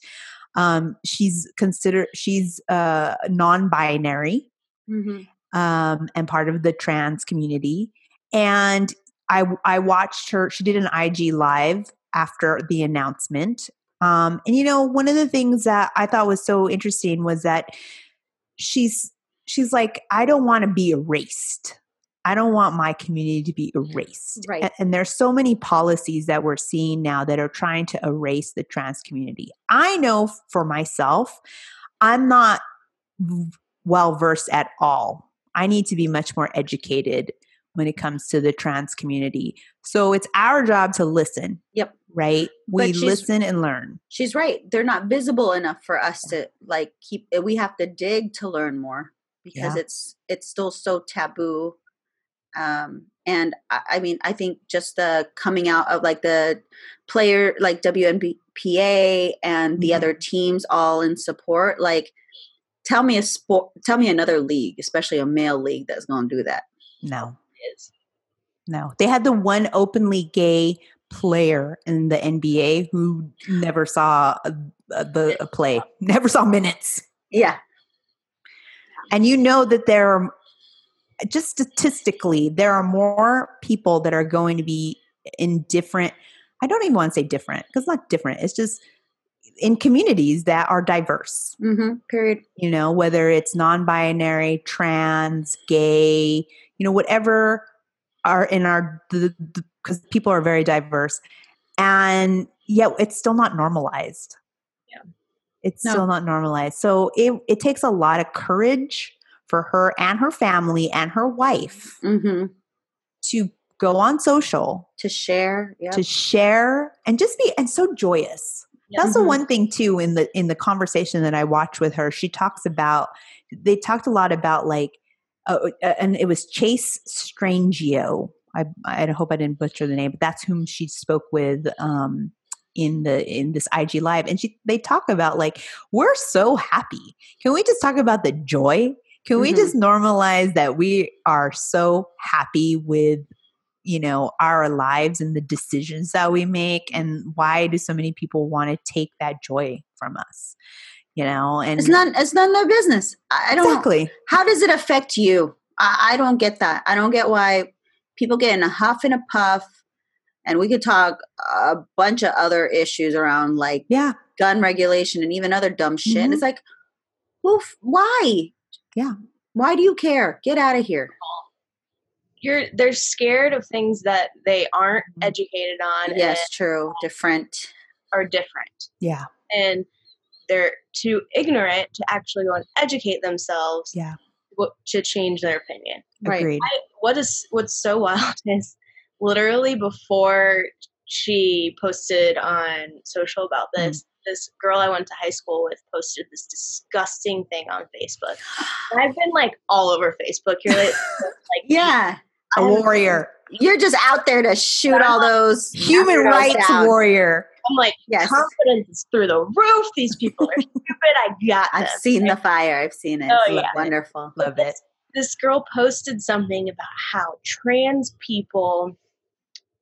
Um, she's considered she's uh, non-binary Mhm. um, and part of the trans community. And I I watched her. She did an IG live after the announcement. Um, and you know, one of the things that I thought was so interesting was that she's she's like, I don't want to be erased. I don't want my community to be erased. Right. And, and there's so many policies that we're seeing now that are trying to erase the trans community. I know for myself, I'm not well versed at all. I need to be much more educated when it comes to the trans community. So it's our job to listen. Yep. Right? We listen and learn. She's right. They're not visible enough for us to like keep. Eh, we have to dig to learn more because Yeah. it's it's still so taboo. Um, and I, I mean, I think just the coming out of like the player, like WNBPA and the Mhm. other teams all in support. Like, tell me a sport, tell me another league, especially a male league that's going to do that. No, Is no. They had the one openly gay player in the NBA who never saw a, a, the a play, *laughs* never saw minutes. Yeah, And you know that there are just statistically, there are more people that are going to be in different, I don't even want to say different because it's not different. It's just in communities that are diverse, mm-hmm. period. you know, whether it's non binary, trans, gay, you know, whatever are in our, because people are very diverse. And yet it's still not normalized. It's No. still not normalized. So it, it takes a lot of courage for her and her family and her wife Mm-hmm. to go on social To share, yeah, to share and just be and so joyous Yeah. that's the Mhm. one thing too in the in the conversation that i watched with her she talks about they talked a lot about like uh, uh, and it was chase strangio I I hope I didn't butcher the name, but that's whom she spoke with um, in the in this IG live, and she they talk about like we're so happy. Can we just talk about the joy? Can we Mhm. just normalize that we are so happy with you know our lives and the decisions that we make and why do so many people want to take that joy from us you know and It's not. It's none of their business. I I don't. exactly How does it affect you? I, I don't get that. I don't get why people get in a huff and a puff. And we could talk a bunch of other issues around like yeah gun regulation and even other dumb shit. And Mhm. it's like, well, why? Yeah. Why do you care? Get out of here. You're they're scared of things that they aren't Mhm. educated on Yes, true. Different. and are different. yeah And they're too ignorant to actually go and educate themselves yeah to change their opinion. Right. agreed what is what's so *laughs* wild is literally before she posted on social about Mm. this this girl i went to high school with posted this disgusting thing on facebook and i've been like all over facebook you're like, *laughs* like Yeah. a warrior You're just out there to shoot all those human rights down. warrior i'm like Yes. confidence is through the roof these people are stupid i got I've this seen the fire. I've seen it. Oh, It's yeah. Wonderful. love it this girl posted something about how trans people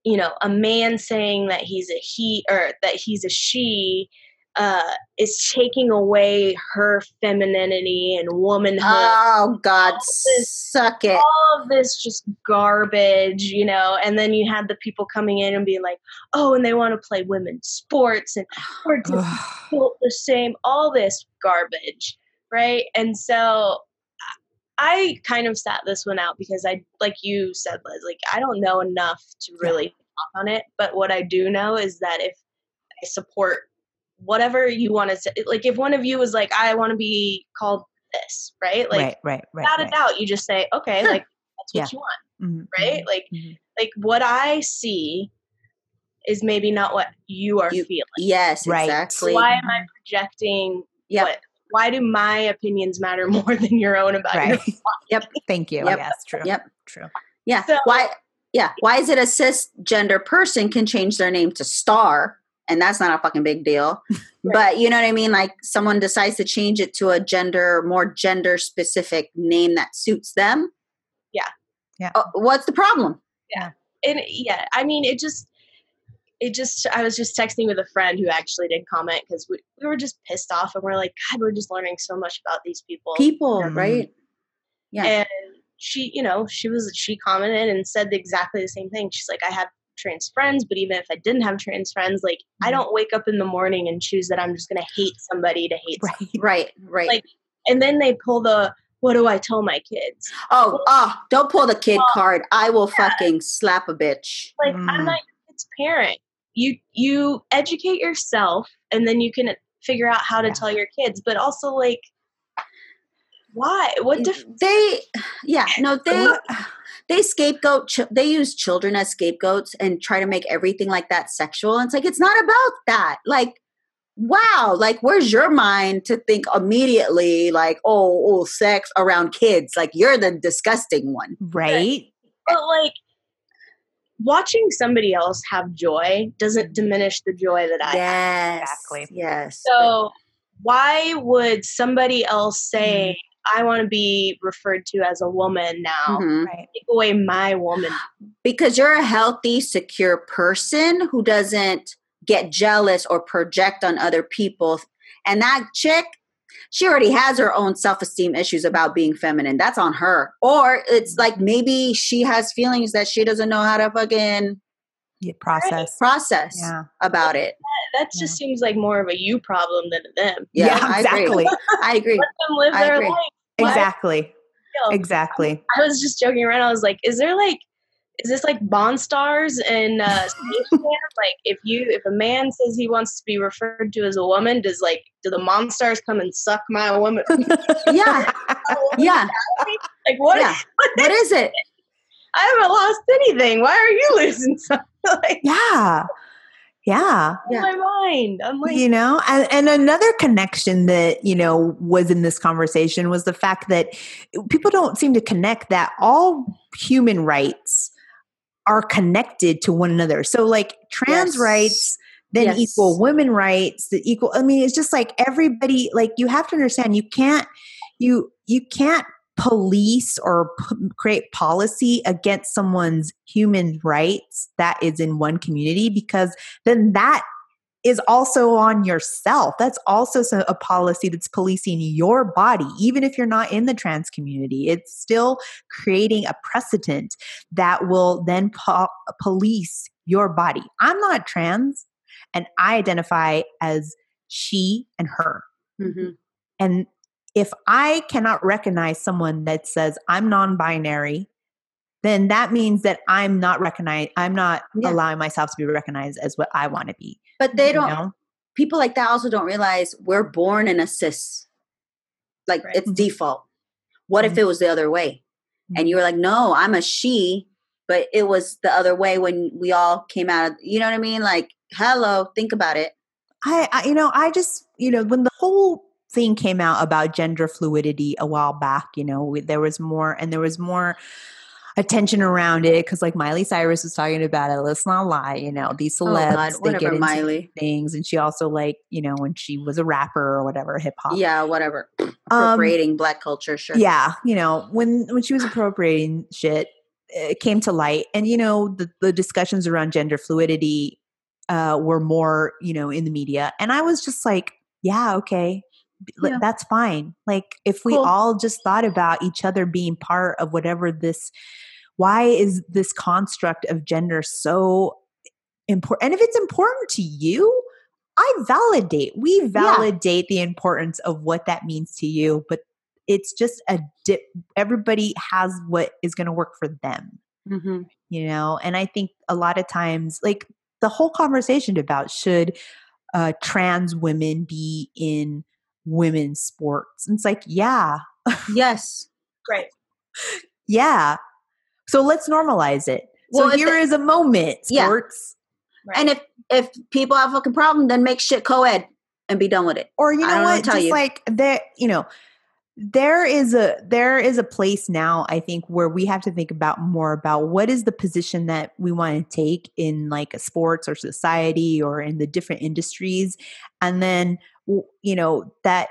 you know a man saying that he's a he or that he's a she uh is taking away her femininity and womanhood Oh God, this- suck it. all of this just garbage you know and then you had the people coming in and being like oh and they want to play women's sports and we're just *sighs* built the same, all this garbage, right? And so I kind of sat this one out because I, like you said, Liz, like I don't know enough to really talk on it. But what I do know is that if I support whatever you want to say, like if one of you was like, I want to be called this, right? Like right right right, without right. a doubt, you just say, okay, like that's what Yeah. you want, Mhm, right? mhm, Like, mhm. like what I see is maybe not what you are You- feeling. Yes, Right. exactly. Why am I projecting Yep. what why do my opinions matter *laughs* more than your own about your right *laughs* Yep. thank you Yep. yes true Yep. true Yeah. So- why? Yeah. Why is it a cisgender person can change their name to Star, and that's not a fucking big deal. *laughs* But you know what I mean? Like someone decides to change it to a gender, more gender specific name that suits them. Yeah. Yeah. Uh, what's the problem? Yeah. And yeah i mean it just it just i was just texting with a friend who actually did comment because we, we were just pissed off and we're like god we're just learning so much about these people People, Mhm. right? Yeah. and she you know she was she commented and said exactly the same thing she's like i have trans friends but even if i didn't have trans friends like i Mhm. don't wake up in the morning and choose that i'm just going to hate somebody to hate right right. Right. Like- and then they pull the what do i tell my kids oh, oh! Don't pull the kid card. I will fucking slap a bitch. like Mm. i'm not your kid's parent you you educate yourself and then you can figure out how to Yeah. tell your kids but also like why what difference they yeah no *laughs* they they scapegoat ch- they use children as scapegoats and try to make everything like that sexual and it's like it's not about that like wow like where's your mind to think immediately like oh, oh sex around kids like you're the disgusting one. Right. But like watching somebody else have joy doesn't diminish the joy that i have. Exactly. yes. So why would somebody else say i want to be referred to as a woman now? Mhm. right. Take away my woman. Because you're a healthy secure person who doesn't get jealous or project on other people. And that chick she already has her own self-esteem issues about being feminine. That's on her. Or it's like maybe she has feelings that she doesn't know how to fucking yeah, process. process yeah. about it. That just seems like more of a you problem than a them. Yeah, I exactly. Agree. *laughs* i agree. Let them live I their agree. life. Exactly. You exactly. I was just joking around. I was like, "Is there like, is this like Monstars and uh, *laughs* like, if you if a man says he wants to be referred to as a woman, does like do the Monstars come and suck my woman? *laughs* yeah *laughs* yeah like what? yeah what is it I haven't lost anything. Why are you losing something? like, yeah yeah my mind, I'm like, you know and, and another connection that you know was in this conversation was the fact that people don't seem to connect that all human rights are connected to one another. So like trans Yes. rights then Yes. equal women rights, the equal I mean it's just like everybody like you have to understand you can't you you can't police or p- create policy against someone's human rights that is in one community because then that is also on yourself. That's also so- a policy that's policing your body, even if you're not in the trans community. It's still creating a precedent that will then po- police your body. I'm not trans, and I identify as she and her. Mhm. And if I cannot recognize someone that says I'm non binary, then that means that I'm not recognized, I'm not Yeah. allowing myself to be recognized as what I want to be. But they don't. know? People like that also don't realize we're born in a cis. Like Right. it's Mhm. default. What if Mhm. it was the other way? And you were like, no, I'm a she, but it was the other way when we all came out of. You know what I mean? Like, hello, think about it. I, I you know i just you know when the whole thing came out about gender fluidity a while back you know we, there was more and there was more attention around it because like miley cyrus was talking about it let's not lie you know these Oh celebs God, they get into Miley. things and she also like you know when she was a rapper or whatever hip hop Yeah, whatever. *clears throat* Um, Appropriating black culture, sure. yeah you know when when she was appropriating shit it came to light and you know the, the discussions around gender fluidity uh were more you know in the media and i was just like yeah okay Yeah. that's fine like if we Cool. all just thought about each other being part of whatever this why is this construct of gender so important and if it's important to you i validate we validate the importance of what that means to you but it's just a dip everybody has what is going to work for them hmm you know and i think a lot of times like the whole conversation about should uh, trans women be in women's sports and it's like yeah Yes. *laughs* Great. yeah so let's normalize it Well, so here the- is a moment Yeah. sports Right. And if if people have a fucking problem, then make shit co-ed and be done with it. or you know what just you. like that, you know there is a there is a place now i think where we have to think about more about what is the position that we want to take in like a sports or society or in the different industries and then you know that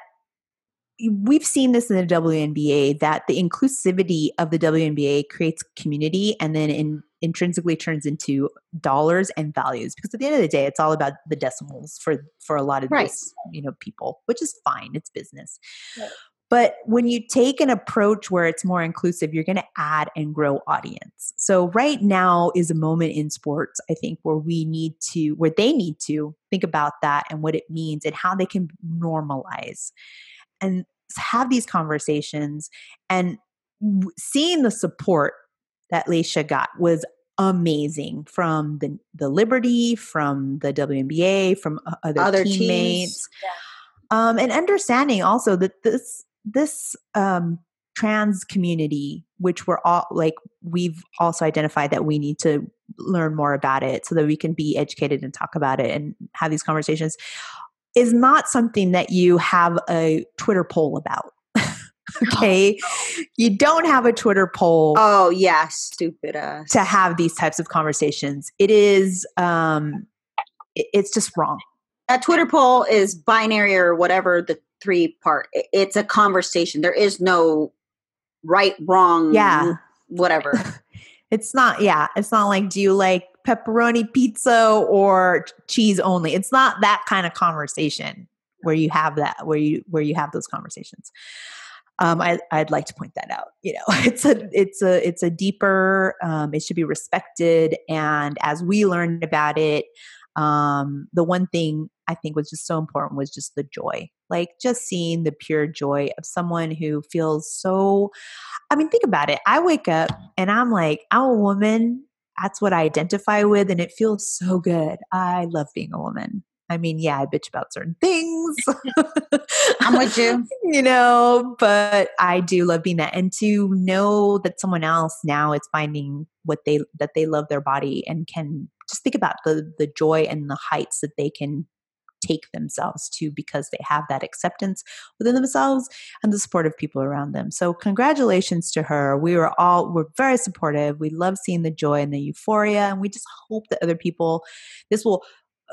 we've seen this in the WNBA that the inclusivity of the WNBA creates community and then in, intrinsically turns into dollars and values because at the end of the day it's all about the decimals for for a lot of Right. this you know people which is fine it's business Right. But when you take an approach where it's more inclusive you're going to add and grow audience. So right now is a moment in sports i think where we need to where they need to think about that and what it means and how they can normalize and have these conversations. And seeing the support that Layshia got was amazing from the the Liberty, from the WNBA, from other, Other teammates, teams. um, and understanding also that this this um, trans community, which we're all like, we've also identified that we need to learn more about it so that we can be educated and talk about it and have these conversations is not something that you have a Twitter poll about. *laughs* okay. *laughs* You don't have a Twitter poll Oh yeah, stupid ass. to have these types of conversations. It is um it- it's just wrong. that Twitter poll is binary or whatever the three part. It's a conversation. There is no right, wrong, Yeah. whatever. *laughs* It's not yeah, it's not like do you like pepperoni pizza or cheese only? It's not that kind of conversation where you have that where you where you have those conversations. Um, I, I'd like to point that out. You know, *laughs* it's a it's a it's a deeper. Um, it should be respected, and as we learned about it, um, the one thing I think was just so important was just the joy, like just seeing the pure joy of someone who feels so. I mean, think about it. I wake up and I'm like, I'm a woman. That's what I identify with, and it feels so good. I love being a woman. I mean, yeah, I bitch about certain things. *laughs* I'm with you. *laughs* you know, but I do love being that. And to know that someone else now is finding what they that they love their body and can just think about the the joy and the heights that they can take themselves to because they have that acceptance within themselves and the support of people around them. So congratulations to her. We were all we're very supportive. We love seeing the joy and the euphoria and we just hope that other people this will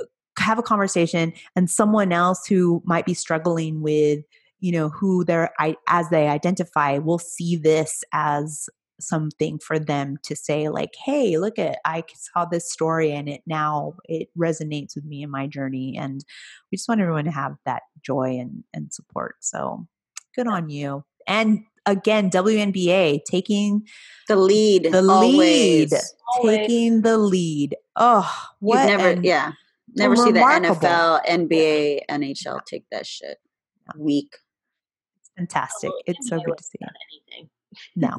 uh, have a conversation and someone else who might be struggling with you know who they're as they identify will see this as something for them to say like hey look at i saw this story and it now it resonates with me in my journey and we just want everyone to have that joy and, and support so good on you and again WNBA taking the lead, the always. lead, always. taking the lead. Oh, what? You've never, yeah, never see the NFL, NBA, NHL take that shit. Weak. It's fantastic. It's so good to see. Anything. No,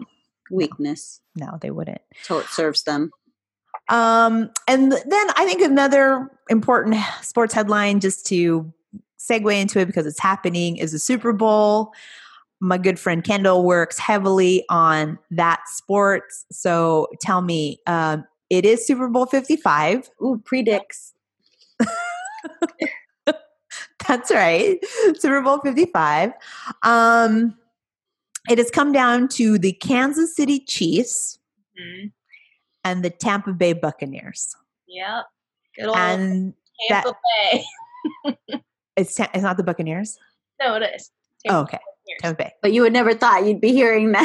weakness. No, they wouldn't. So it serves them. Um, and then I think another important sports headline, just to segue into it because it's happening, is the Super Bowl. My good friend Kyndall works heavily on that sports. So tell me, um, it is Super Bowl 55. Ooh, predicts. *laughs* That's right. Super Bowl 55. Um, it has come down to the Kansas City Chiefs mm-hmm. and the Tampa Bay Buccaneers. Yep. Good old and Tampa that, Bay. *laughs* it's, it's not the Buccaneers? No, it is. Tampa oh, okay. Tampa Bay. But you would never thought you'd be hearing that.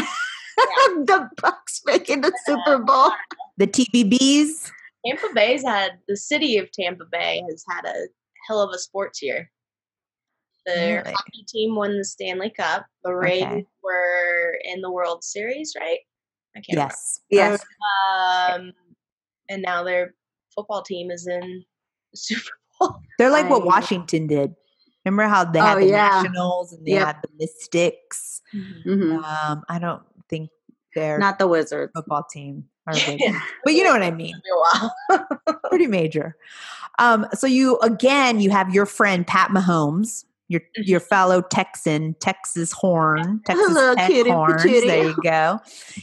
Yeah. *laughs* the Bucks making the *laughs* Super Bowl. The TBBs. Tampa Bay's had the city of Tampa Bay has had a hell of a sports year. The really? hockey team won the Stanley Cup. The Rays okay. were in the World Series, right? I can't yes. Remember. Yes. Um, and now their football team is in the *laughs* Super Bowl. They're like I, what Washington did. Remember how they had oh, the yeah. Nationals and they yep. had the Mystics? Mm-hmm. Um, I don't think they're not the Wizards football team. *laughs* but you know what I mean. Pretty major. Um, so you again, you have your friend Pat Mahomes, your mm-hmm. your fellow Texan, Texas Horn, Texas Hello, Tech kitty, Horns. Kitty. There you go.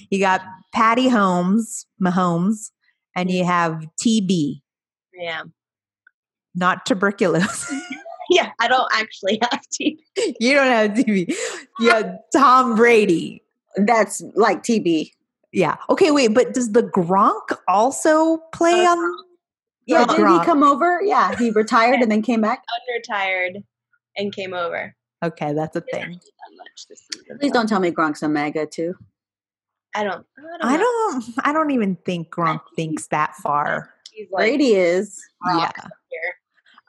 You got Patty Holmes, Mahomes, and you have TB. Yeah. Not tuberculosis. *laughs* yeah, I don't actually have TB. You don't have TB. Yeah, Tom Brady. That's like TB. Yeah. Okay, wait, but does the Gronk also play uh, on? Yeah, did he come over? Yeah, he retired and then came back. Unretired and came over. Okay, that's a thing. Season, Please don't tell me Gronk's a MAGA too. I don't. I don't. I don't, I don't even think Gronk thinks that far. He's like, Brady is. Yeah.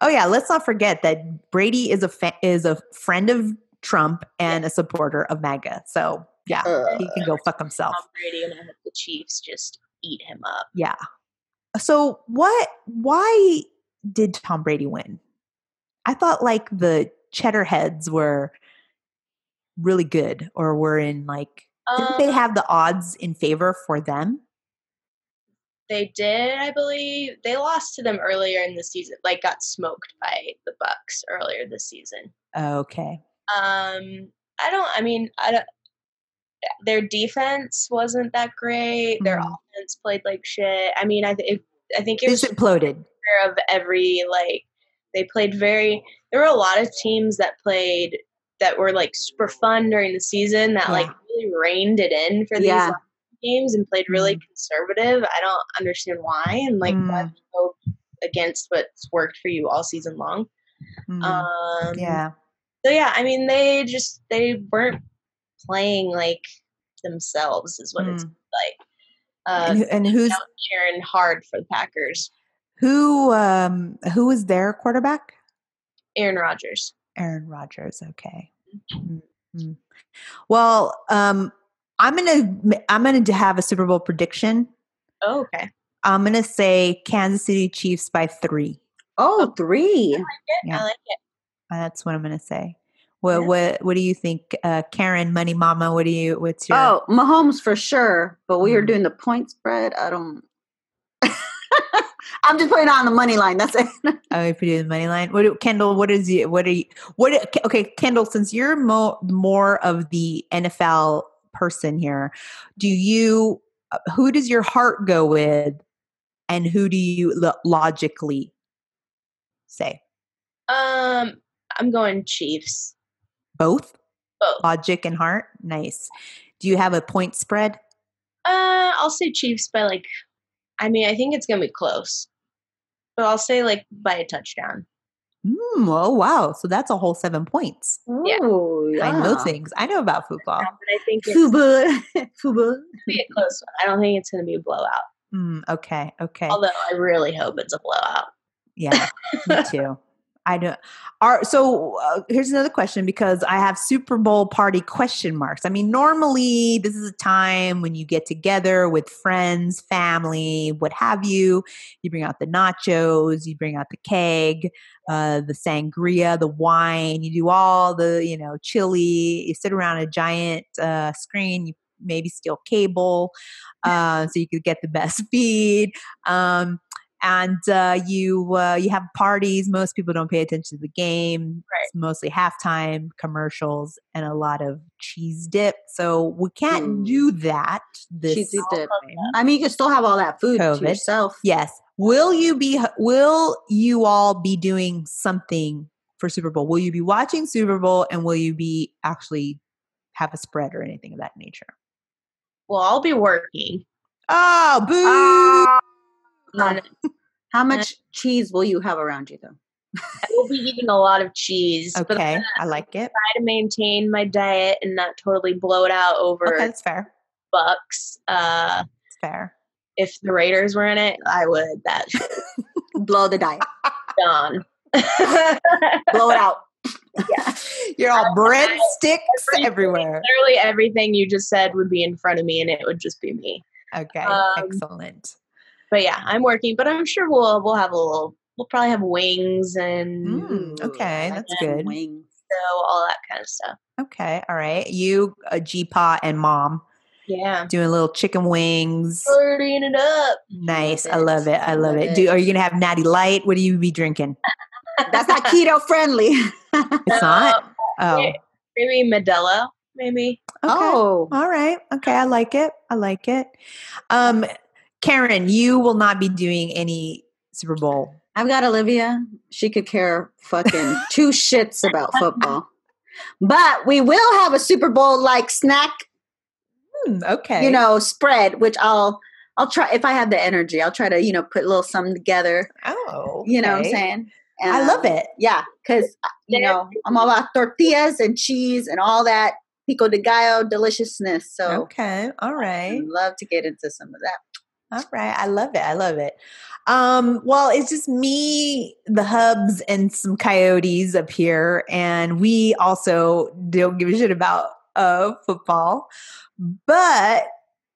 Oh yeah. Let's not forget that Brady is a fa- is a friend of Trump and a supporter of MAGA. So yeah, uh, he can go fuck himself. Tom Brady and the Chiefs just eat him up. Yeah. So what? Why did Tom Brady win? I thought like the cheddar heads were really good or were in like didn't they um have the odds in favor for them? They did, I believe. They lost to them earlier in the season, like got smoked by the Bucks earlier this season. Okay. Um, I don't. I mean, I don't. Their defense wasn't that great. Mm-hmm. Their offense played like shit. I mean, I think I think it was imploded. Of every like they played very. There were a lot of teams that played that were like super fun during the season that yeah. like really reined it in for these yeah. games and played really mm. conservative. I don't understand why and like mm. why go against what's worked for you all season long. Mm. Um, yeah. So yeah, I mean they just they weren't playing like themselves is what it's mm. like. Uh, and, and who's cheering hard for the Packers? Who um who was their quarterback? Aaron Rodgers. Aaron Rodgers. Okay. Mm-hmm. Well, um, I'm gonna I'm gonna have a Super Bowl prediction. Oh, okay. I'm gonna say Kansas City Chiefs by three. Oh, three. I like it. Yeah. I like it. That's what I'm gonna say. What yeah. what what do you think, uh, Karen Money Mama? What do you? What's your? Oh, Mahomes for sure. But we mm-hmm. are doing the point spread. I don't. *laughs* *laughs* I'm just putting on the money line. That's it. *laughs* oh, you put it in the money line. What, Kyndall? What is you? What are you? What? Okay, Kyndall. Since you're more more of the NFL person here, do you? Uh, who does your heart go with, and who do you lo- logically say? Um, I'm going Chiefs. Both? Both. Logic and heart? Nice. Do you have a point spread? Uh, I'll say Chiefs by like. I mean, I think it's gonna be close, but I'll say like by a touchdown. Mm, oh, wow. So that's a whole seven points. Yeah. Ooh, I know things. I know about football. But I think it's Fubu. *laughs* Fubu. be a close one. I don't think it's gonna be a blowout. Mm, okay. Okay. Although I really hope it's a blowout. Yeah, me too. I don't. Are so. Uh, here's another question because I have Super Bowl party question marks. I mean, normally this is a time when you get together with friends, family, what have you. You bring out the nachos, you bring out the keg, uh, the sangria, the wine. You do all the you know chili. You sit around a giant uh, screen. You maybe steal cable uh, so you could get the best *laughs* feed. Um, and uh, you uh, you have parties. Most people don't pay attention to the game. Right. It's mostly halftime commercials and a lot of cheese dip. So we can't Mm. do that this Cheesy dip. I mean, you can still have all that food COVID. to yourself. Yes. Will you be? Will you all be doing something for Super Bowl? Will you be watching Super Bowl and will you be actually have a spread or anything of that nature? Well, I'll be working. Oh, boo! Um, how much cheese will you have around you, though? I will be eating a lot of cheese, okay, I'm I like it. try to maintain my diet and not totally blow it out over Okay, that's fair. bucks. Uh, That's fair. if the Raiders were in it, I would. That *laughs* Blow the diet. done. *laughs* Blow it out. Yeah, *laughs* you're all breadsticks everywhere. Literally everything you just said would be in front of me, and it would just be me. Okay, Um, excellent. But yeah, I'm working, but I'm sure we'll we'll have a little. We'll probably have wings and Mm, okay, Ooh, that's and good. Wings. so all that kind of stuff. Okay, all right. You, uh, G-Pot, and Mom Yeah, doing little chicken wings. partying it up. Nice. I it. love it. I love Love it. Do are you gonna have Natty Light? What do you be drinking? That's not *laughs* keto friendly. *laughs* It's not. Oh. Maybe Modelo. Maybe. Oh, All right. Okay, I like it. I like it. Um, Karen, you will not be doing any Super Bowl. I've got Olivia. She could care fucking *laughs* two shits about football. But we will have a Super Bowl like snack, Hmm, okay. you know, spread, which I'll I'll try if I have the energy. I'll try to, you know, put a little something together. Oh, You know what I'm okay. saying? I love Um, it. Yeah, because you know I'm all about tortillas and cheese and all that pico de gallo deliciousness. So Okay. All right. I'd love to get into some of that. All right. I love it. I love it. Um, well, it's just me, the hubs, and some coyotes up here. And we also don't give a shit about uh football. But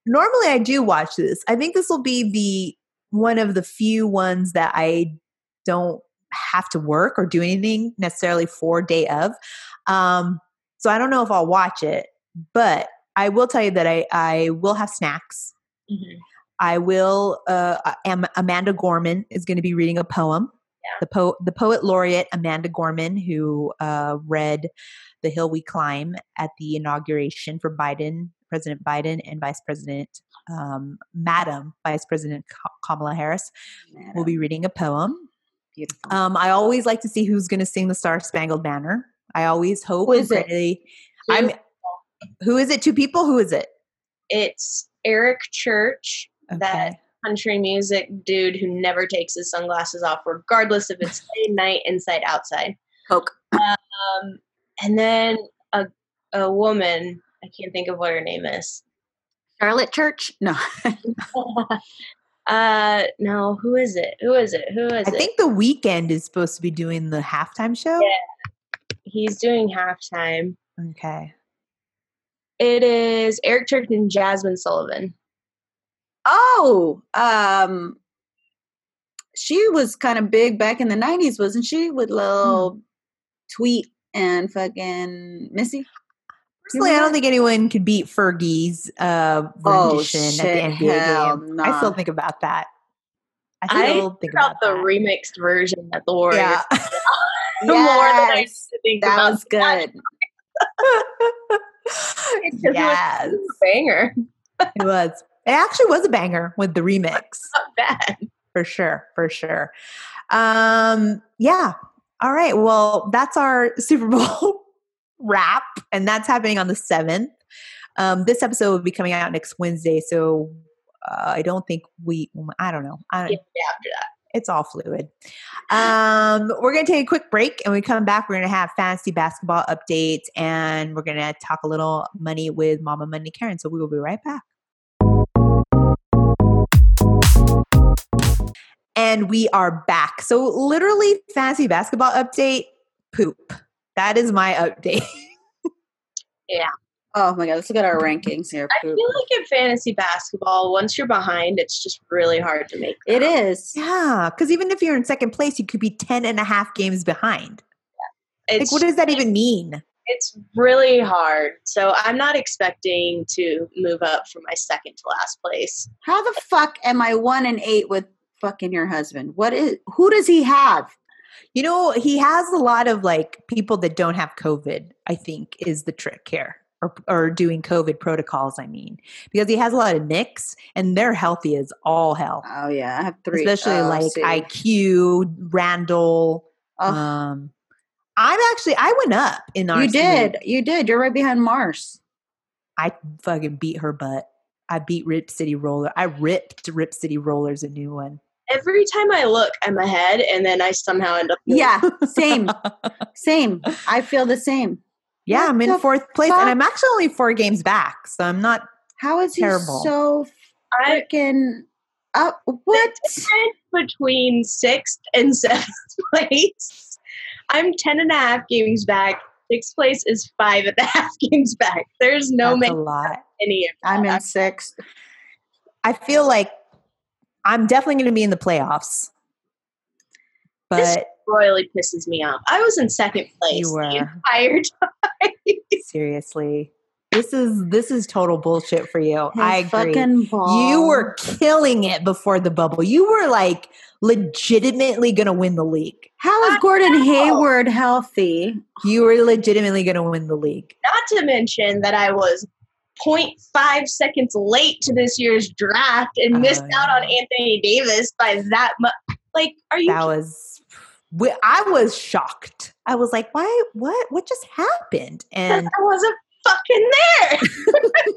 normally I do watch this. I think this will be the one of the few ones that I don't have to work or do anything necessarily for day of. Um, so I don't know if I'll watch it, but I will tell you that I, I will have snacks. Mhm. I will. Uh, Am- Amanda Gorman is going to be reading a poem. Yeah. The poet, the poet laureate Amanda Gorman, who uh, read "The Hill We Climb" at the inauguration for Biden, President Biden, and Vice President um, Madam Vice President Kamala Harris, will be reading a poem. beautiful. Um, I always like to see who's going to sing the Star Spangled Banner. I always hope. Who is it? I'm. Who is it? Two people. Who is it? It's Eric Church, Okay. that country music dude who never takes his sunglasses off, regardless if it's day, night, inside, outside. Coke. Um, and then a a woman, I can't think of what her name is. Charlotte Church? No. *laughs* Uh, no, who is it? Who is it? Who is I it? I think the Weeknd is supposed to be doing the halftime show. Yeah he's doing halftime. Okay. It is Eric Church and Jazmine Sullivan. Oh, um, she was kind of big back in the 90s, wasn't she? With little Tweet and fucking Missy. Personally, I don't think anyone could beat Fergie's uh, Oh, rendition at the shit, NBA game. I still think about that. I I think About about, the that. remixed version at the Warriors. Yeah. *laughs* The more that I Yes, used to think that was good. *laughs* It's 'cause it was yes, a banger. it was. It actually was a banger with the remix *laughs* Not bad. for sure, for sure. Um, yeah. All right. Well, that's our Super Bowl *laughs* wrap, and that's happening on the 7th. Um, this episode will be coming out next Wednesday, so uh, I don't think we, I don't know. I don't, Yeah, after that. it's all fluid. Um, we're going to take a quick break and we come back. We're going to have fantasy basketball updates and we're going to talk a little money with Mama Money Karen. So we will be right back. And we are back. So, literally, fantasy basketball update poop. That is my update. *laughs* Yeah. Oh my god, let's look at our rankings here. I feel like in fantasy basketball, once you're behind, it's just really hard to make. It is. yeah. Because even if you're in second place, you could be 10 and a half games behind. Like, what does that even mean? it's really hard. So I'm not expecting to move up from my second to last place. How the fuck am I one and eight with fucking your husband? What is who does he have? You know, he has a lot of like people that don't have COVID, I think is the trick here. Or, or doing COVID protocols, I mean, because he has a lot of Knicks and they're healthy as all hell. Oh yeah, I have three. Especially Oh, like see. IQ, Randle. Oh, Um, I'm actually, I went up in our you did. league. You did. You're right behind Mars. I fucking beat her butt. I beat Rip City Roller. I ripped Rip City Rollers a new one. Every time I look, I'm ahead, and then I somehow end up. Yeah, same, *laughs* same. I feel the same. Yeah, What I'm in the fourth place fuck? and I'm actually only four games back. So I'm not How is he so I freaking up? What? difference between sixth and *laughs* seventh place. I'm ten and a half games back. Sixth place is five and a half *laughs* games back. There's no that's a lot. any of I'm in sixth. I feel like I'm definitely going to be in the playoffs. This- But royally pisses me off. I was in second place You the entire time. *laughs* seriously, this is this is total bullshit for you. His I agree. You were killing it before the bubble. You were like legitimately going to win the league. How is Gordon Hayward healthy? You were legitimately going to win the league. Not to mention that I was 0.5 seconds late to this year's draft and Oh, missed out on. Anthony Davis by that much. Like, are you That was I was shocked. I was like, "Why what what just happened?" And *laughs* I wasn't fucking there. *laughs*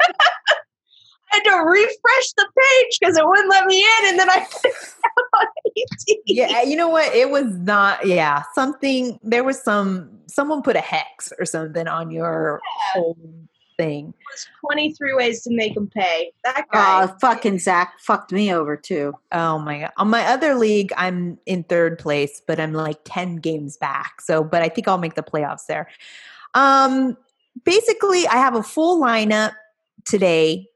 I had to refresh the page because it wouldn't let me in, and then I put it down on AT. yeah, you know what? It was not. Yeah, something. There was some. Someone put a hex or something on your whole thing. It was 23 ways to make him pay. That guy. Oh, fucking Zach fucked me over too. Oh my god! On my other league, I'm in third place, but I'm like ten games back. So, but I think I'll make the playoffs there. Um, basically, I have a full lineup today,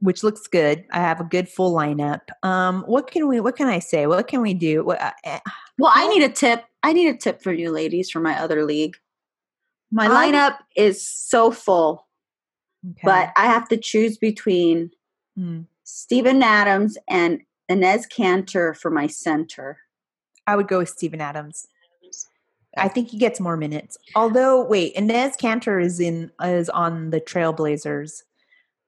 which looks good. I have a good full lineup. Um, what can we? What can I say? What can we do? What, uh, eh, Well, I need a tip. I need a tip for you ladies for my other league. My Um, lineup is so full, okay. but I have to choose between Hmm. Steven Adams and Enes Kanter for my center. I would go with Steven Adams. I think he gets more minutes. Although, wait, Enes Kanter is in is on the Trailblazers.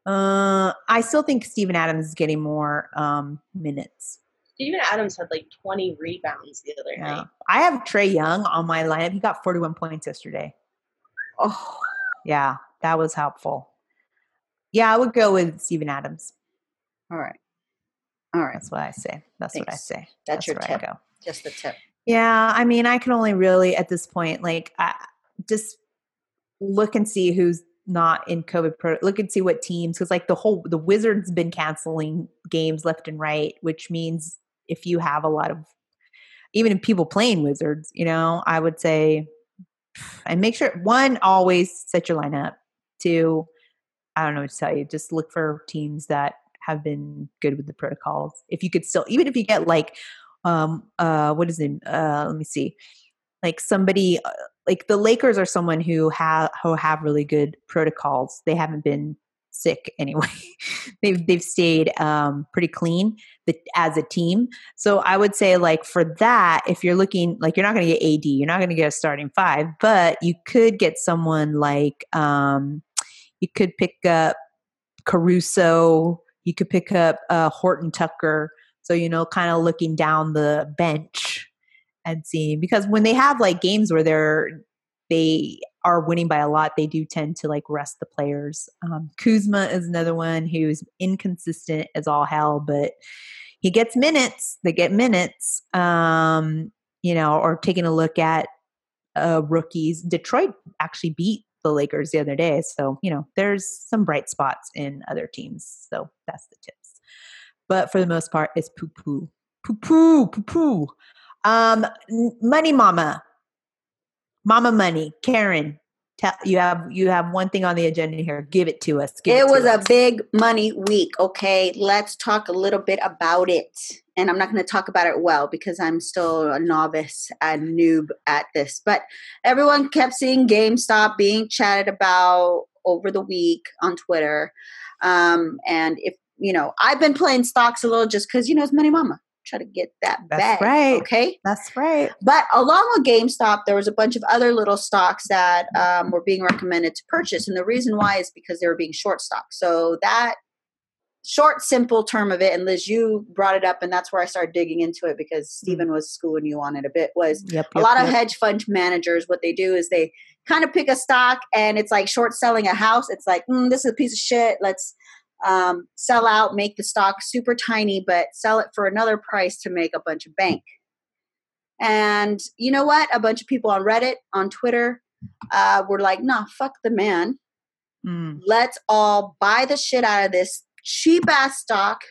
Uh, I still think Steven Adams is getting more um, minutes. Steven Adams had like 20 rebounds the other Yeah. night. I have Trae Young on my lineup. He got 41 points yesterday. Oh, Yeah, that was helpful. Yeah, I would go with Steven Adams. all right. All right. That's what I say. That's what I say. That's your where tip. Just the tip. Yeah, I mean, I can only really at this point, like, I, just look and see who's not in COVID. Pro- look and see what teams, because like the whole the Wizards been canceling games left and right, which means if you have a lot of even if people playing Wizards, you know, I would say and make sure one always set your lineup. Two, I don't know what to tell you. Just look for teams that have been good with the protocols. If you could still, even if you get like um uh what is it uh let me see like somebody uh, like the lakers are someone who have who have really good protocols they haven't been sick *laughs* anyway they've they've stayed um pretty clean the, as a team so i would say like for that if you're looking like you're not going to get ad you're not going to get a starting five but you could get someone like um you could pick up caruso you could pick up uh horton tucker so, you know, kind of looking down the bench and seeing because when they have like games where they're they are winning by a lot, they do tend to like rest the players. Um, Kuzma is another one who's inconsistent as all hell, but he gets minutes. They get minutes. Um, you know, or taking a look at uh, rookies. Detroit actually beat the Lakers the other day, so you know there's some bright spots in other teams. So that's the tips. But for the most part, it's poo poo, poo poo, poo poo. Um, money mama, mama money, Karen. Tell, you have you have one thing on the agenda here. Give it to us. Give it, it was us. a big money week. Okay, let's talk a little bit about it. And I'm not going to talk about it well because I'm still a novice and noob at this. But everyone kept seeing GameStop being chatted about over the week on Twitter. Um, and if you know, I've been playing stocks a little just because you know it's money mama try to get that That's bag. right. Okay. That's right. But along with GameStop, there was a bunch of other little stocks that um, were being recommended to purchase. And the reason why is because they were being short stocks. So that short, simple term of it, and Liz, you brought it up, and that's where I started digging into it because Stephen was schooling you on it a bit, was Yep. a lot yep. of hedge fund managers, what they do is they kind of pick a stock and it's like short selling a house. It's like, mm, this is a piece of shit. Let's um, sell out, make the stock super tiny, but sell it for another price to make a bunch of bank. And you know what? A bunch of people on Reddit, on Twitter, uh, were like, nah, fuck the man. Mm. Let's all buy the shit out of this cheap ass stock,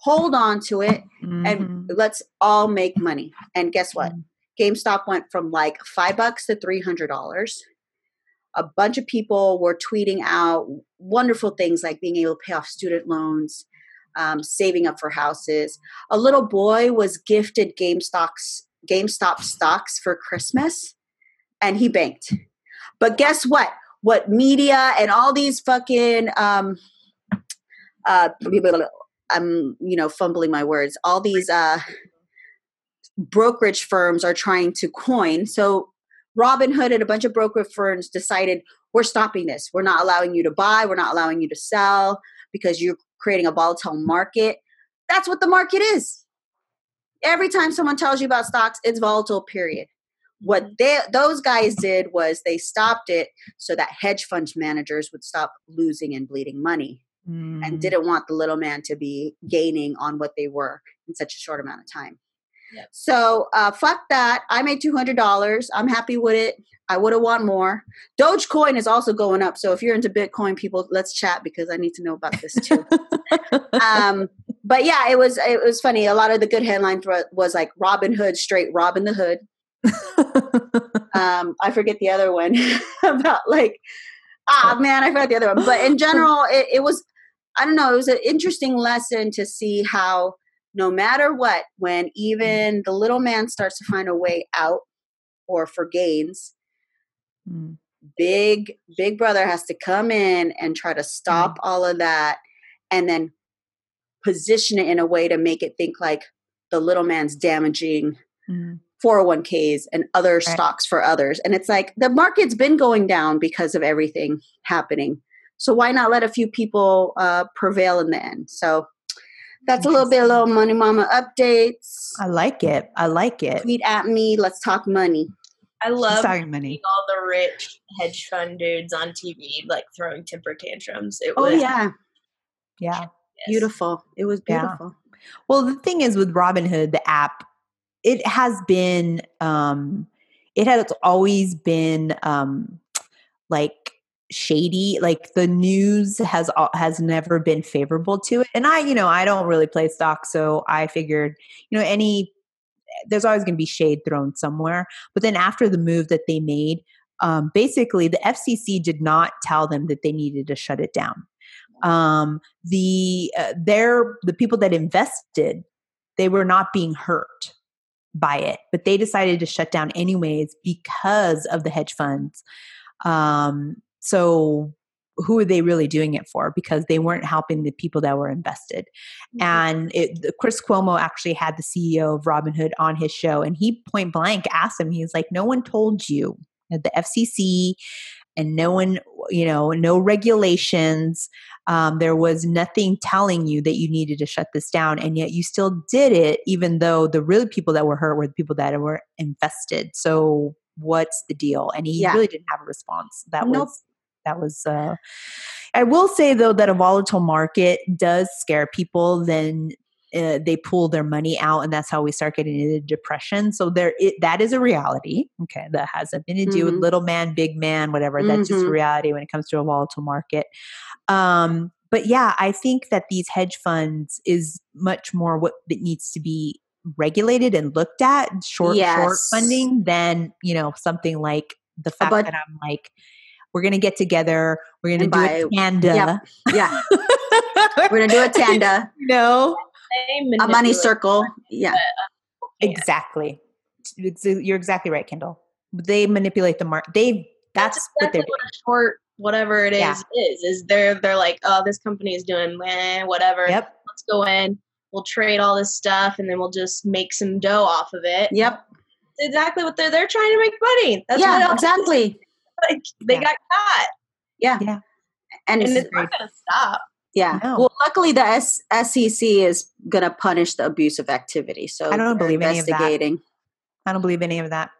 hold on to it, Mhm. and let's all make money. And guess what? Mm. GameStop went from like five bucks to three hundred dollars. A bunch of people were tweeting out wonderful things like being able to pay off student loans, um, saving up for houses. A little boy was gifted GameStop's GameStop stocks for Christmas, and he banked. But guess what? What media and all these fucking um, uh, I'm you know fumbling my words. All these uh, brokerage firms are trying to coin. So Robinhood and a bunch of brokerage firms decided we're stopping this. We're not allowing you to buy. We're not allowing you to sell because you're creating a volatile market. That's what the market is. Every time someone tells you about stocks, it's volatile. Period. What they, those guys did was they stopped it so that hedge fund managers would stop losing and bleeding money Mm. and didn't want the little man to be gaining on what they were in such a short amount of time. Yep. So uh, fuck that. I made two hundred dollars. I'm happy with it. I would have want more. Dogecoin is also going up. So if you're into Bitcoin, people, let's chat because I need to know about this too. um, but yeah, it was it was funny. A lot of the good headline was like Robin Hood straight Robin the Hood. *laughs* Um, I forget the other one *laughs* about like ah man, I forgot the other one. But in general, it, it was I don't know. It was an interesting lesson to see how no matter what, when even the little man starts to find a way out or for gains, Mm. big big brother has to come in and try to stop all of that and then position it in a way to make it think like the little man's damaging Mm. 401ks and other stocks for others and it's like the market's been going down because of everything happening so why not let a few people uh, prevail in the end so that's a little bit of little money mama updates I like it. I like it. tweet at me let's talk money I love Sorry, money. all the rich hedge fund dudes on TV like throwing temper tantrums. It oh was yeah Yeah. yes. beautiful it was Yeah. beautiful Well, the thing is with Robinhood, the app, it has been, um, it has always been, um, like shady. Like the news has has never been favorable to it. And I, you know, I don't really play stocks, so I figured, you know, any there's always going to be shade thrown somewhere. But then after the move that they made, um, basically the FCC did not tell them that they needed to shut it down. Um, the uh, they're the people that invested, they were not being hurt by it, but they decided to shut down anyways because of the hedge funds. Um, so who are they really doing it for? Because they weren't helping the people that were invested. And it, Chris Cuomo actually had the CEO of Robinhood on his show, and he point blank asked him, he's like, "No one told you that the FCC." And no one you know, no regulations. Um, there was nothing telling you that you needed to shut this down, and yet you still did it, even though the real people that were hurt were the people that were invested. So, what's the deal? And he Yeah. really didn't have a response. That Nope. was that was. Uh, I will say though that a volatile market does scare people. Then uh, they pull their money out, and that's how we start getting into depression. So there, it, that is a reality. Okay, that has nothing to do with Mhm. little man, big man, whatever. That's just Mhm. reality when it comes to a volatile market. Um, but yeah, I think that these hedge funds is much more what that needs to be regulated and looked at short short funding than you know something like the fact bud- that I'm like we're gonna get together we're gonna And do buy- a tanda Yep. Yeah. *laughs* We're going to do a tanda, no a money circle. Yeah. exactly it's, you're exactly right Kyndall they manipulate the market they that's, what they're exactly what a short whatever it is Yeah. is is they're they're like oh this company is doing eh, whatever yep let's go in we'll trade all this stuff and then we'll just make some dough off of it Yep. It's exactly what they're they're trying to make money that's yeah, else exactly. *laughs* like they Yeah. got caught Yeah. Yeah. And, and it's- it's not gonna stop yeah. No. Well, luckily the S- SEC is going to punish the abusive activity. So I don't they're believe any of that. investigating. I don't believe any of that.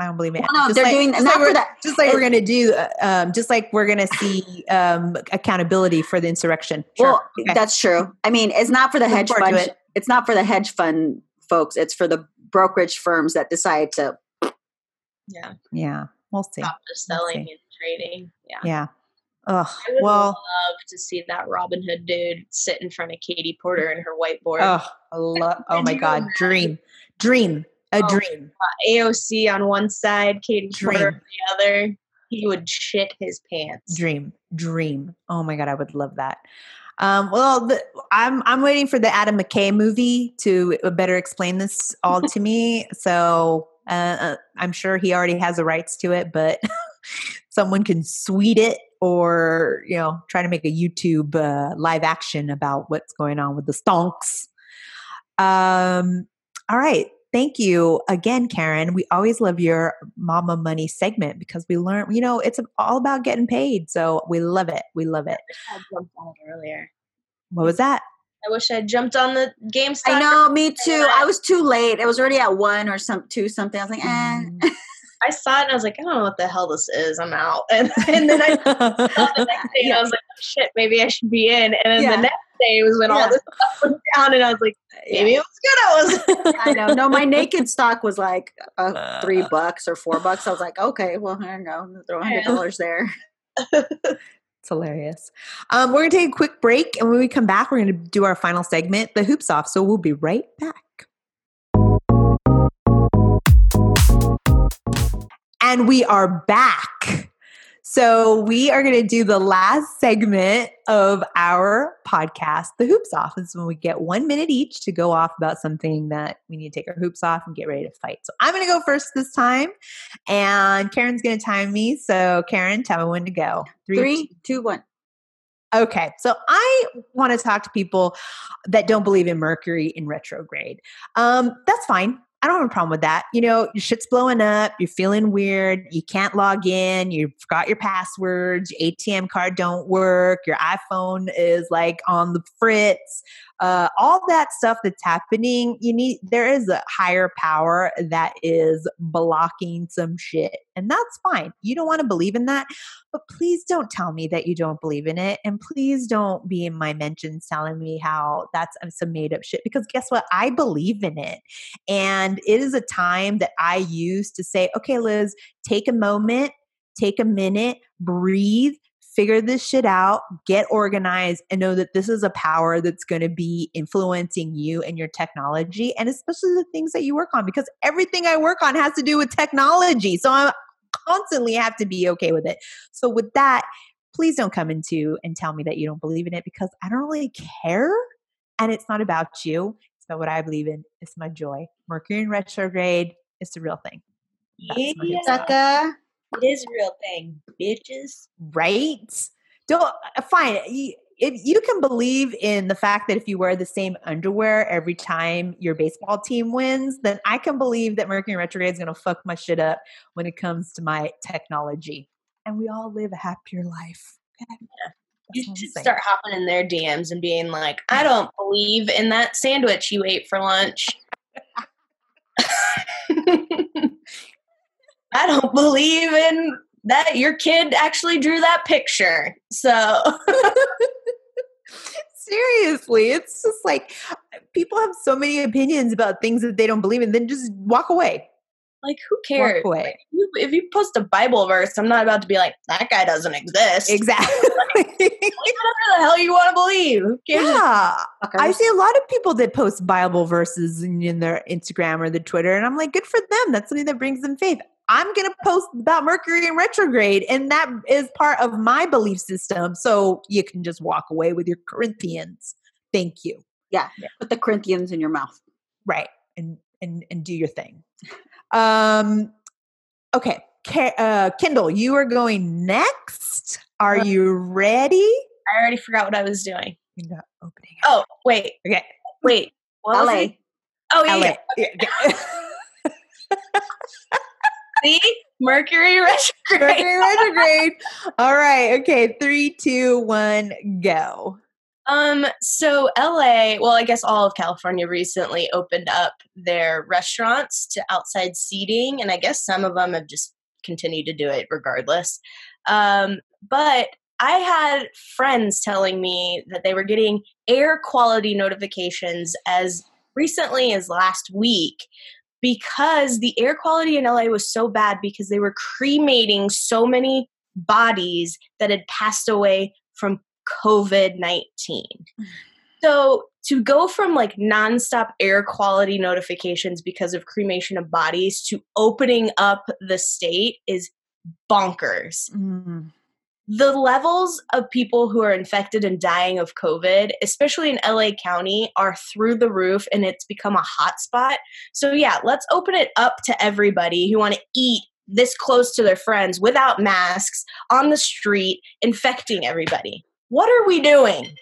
I don't believe it. Well, no, Just they're like- doing just not like for we're- that. Just like It- we're gonna do, uh, um, just like we're gonna see um, accountability for the insurrection. Sure. Well, Okay. that's true. I mean, it's not for the hedge fund. it. It's not for the hedge fund folks. It's for the brokerage firms that decide to. yeah yeah, we'll see. stop just selling see. and trading yeah Yeah. Ugh. I would Well. love to see that Robin Hood dude sit in front of Katie Porter and her whiteboard. Oh, I lo- oh my God! Dream, dream, a Oh. dream. AOC on one side, Katie Porter on the other. He would shit his pants. dream dream oh my god i would love that um, well the, i'm i'm waiting for the adam mckay movie to uh, better explain this all to me so uh, uh, i'm sure he already has the rights to it but *laughs* someone can sweet it or you know try to make a youtube uh, live action about what's going on with the stonks um all right Thank you again, Karen. We always love your Mama Money segment because we learn, you know, it's all about getting paid. So we love it. We love it. I jumped on it earlier. What was that? I wish I jumped on the GameStop. I know, me too. I was too late. It was already at one or some two something. I was like, eh. Mm. *laughs* I saw it and I was like, I don't know what the hell this is. I'm out. And, *laughs* and then I saw the next *laughs* day and I was like, oh, shit, maybe I should be in. And then Yeah. the next day was when Yeah. all this stuff went down and I was like, maybe it was good. I was. I know. No, my naked stock was like uh, three bucks or four bucks. I was like, okay, well, I don't know. Throw hundred dollars there. It's hilarious. Um, we're going to take a quick break. And when we come back, we're going to do our final segment, the hoops off. So we'll be right back. And we are back. So we are going to do the last segment of our podcast, the hoops off. This is when we get one minute each to go off about something that we need to take our hoops off and get ready to fight. So I'm going to go first this time, and Karen's going to time me. So Karen, tell me when to go. Three, two, one. Okay, so I want to talk to people that don't believe in Mercury in retrograde. Um, that's fine. I don't have a problem with that. You know, your shit's blowing up, you're feeling weird, you can't log in, you forgot your passwords, your ATM card don't work, your iPhone is like on the fritz. Uh, all that stuff that's happening, you need there is a higher power that is blocking some shit. And that's fine. You don't want to believe in that, but please don't tell me that you don't believe in it. And please don't be in my mentions telling me how that's some made up shit because guess what? I believe in it. And it is a time that I use to say, okay, Liz, take a moment, take a minute, breathe, figure this shit out, get organized, and know that this is a power that's going to be influencing you and your technology, and especially the things that you work on, because everything I work on has to do with technology. So I constantly have to be okay with it. So, with that, please don't come into and tell me that you don't believe in it because I don't really care. And it's not about you, it's about what I believe in. It's my joy. Mercury in retrograde, it's the real thing. That's Yeah. Sucker. It is a real thing, bitches. right? Don't uh, fine. You, if you can believe in the fact that if you wear the same underwear every time your baseball team wins, then I can believe that Mercury retrograde is going to fuck my shit up when it comes to my technology. and we all live a happier life. Okay? You That's should start hopping in their DMs and being like, I don't believe in that sandwich you ate for lunch. *laughs* *laughs* *laughs* I don't *laughs* believe in that your kid actually drew that picture. So *laughs* Seriously, it's just like people have so many opinions about things that they don't believe in, then just walk away. like who cares? Walk away. Like, you- if you post a Bible verse, I'm not about to be like, that guy doesn't exist. Exactly. *laughs* Whatever the hell you want to believe. Yeah. I see a lot of people that post Bible verses in, in their Instagram or the Twitter, and I'm like, good for them. That's something that brings them faith. I'm going to post about Mercury in retrograde, and that is part of my belief system. So you can just walk away with your Corinthians. Thank you. Yeah. Put the Corinthians in your mouth. Right. And and and do your thing. Um okay. Ka- uh, Kyndall, you are going next. Are Uh, you ready? I already forgot what I was doing. You're not opening. Oh, wait, Okay. wait. What LA. it? Oh, yeah. LA. yeah. Yeah. *laughs* *laughs* See? Mercury *laughs* retrograde. Mercury retrograde. All right. Okay. Three, two, one, go. Um, so LA, well, I guess all of California recently opened up their restaurants to outside seating, and I guess some of them have just continued to do it regardless. Um, but I had friends telling me that they were getting air quality notifications as recently as last week because the air quality in LA was so bad because they were cremating so many bodies that had passed away from COVID 19. *sighs* So to go from like nonstop air quality notifications because of cremation of bodies to opening up the state is bonkers. Mm. The levels of people who are infected and dying of COVID, especially in LA County, are through the roof and it's become a hotspot. So, yeah, let's open it up to everybody who want to eat this close to their friends without masks on the street, infecting everybody. What are we doing?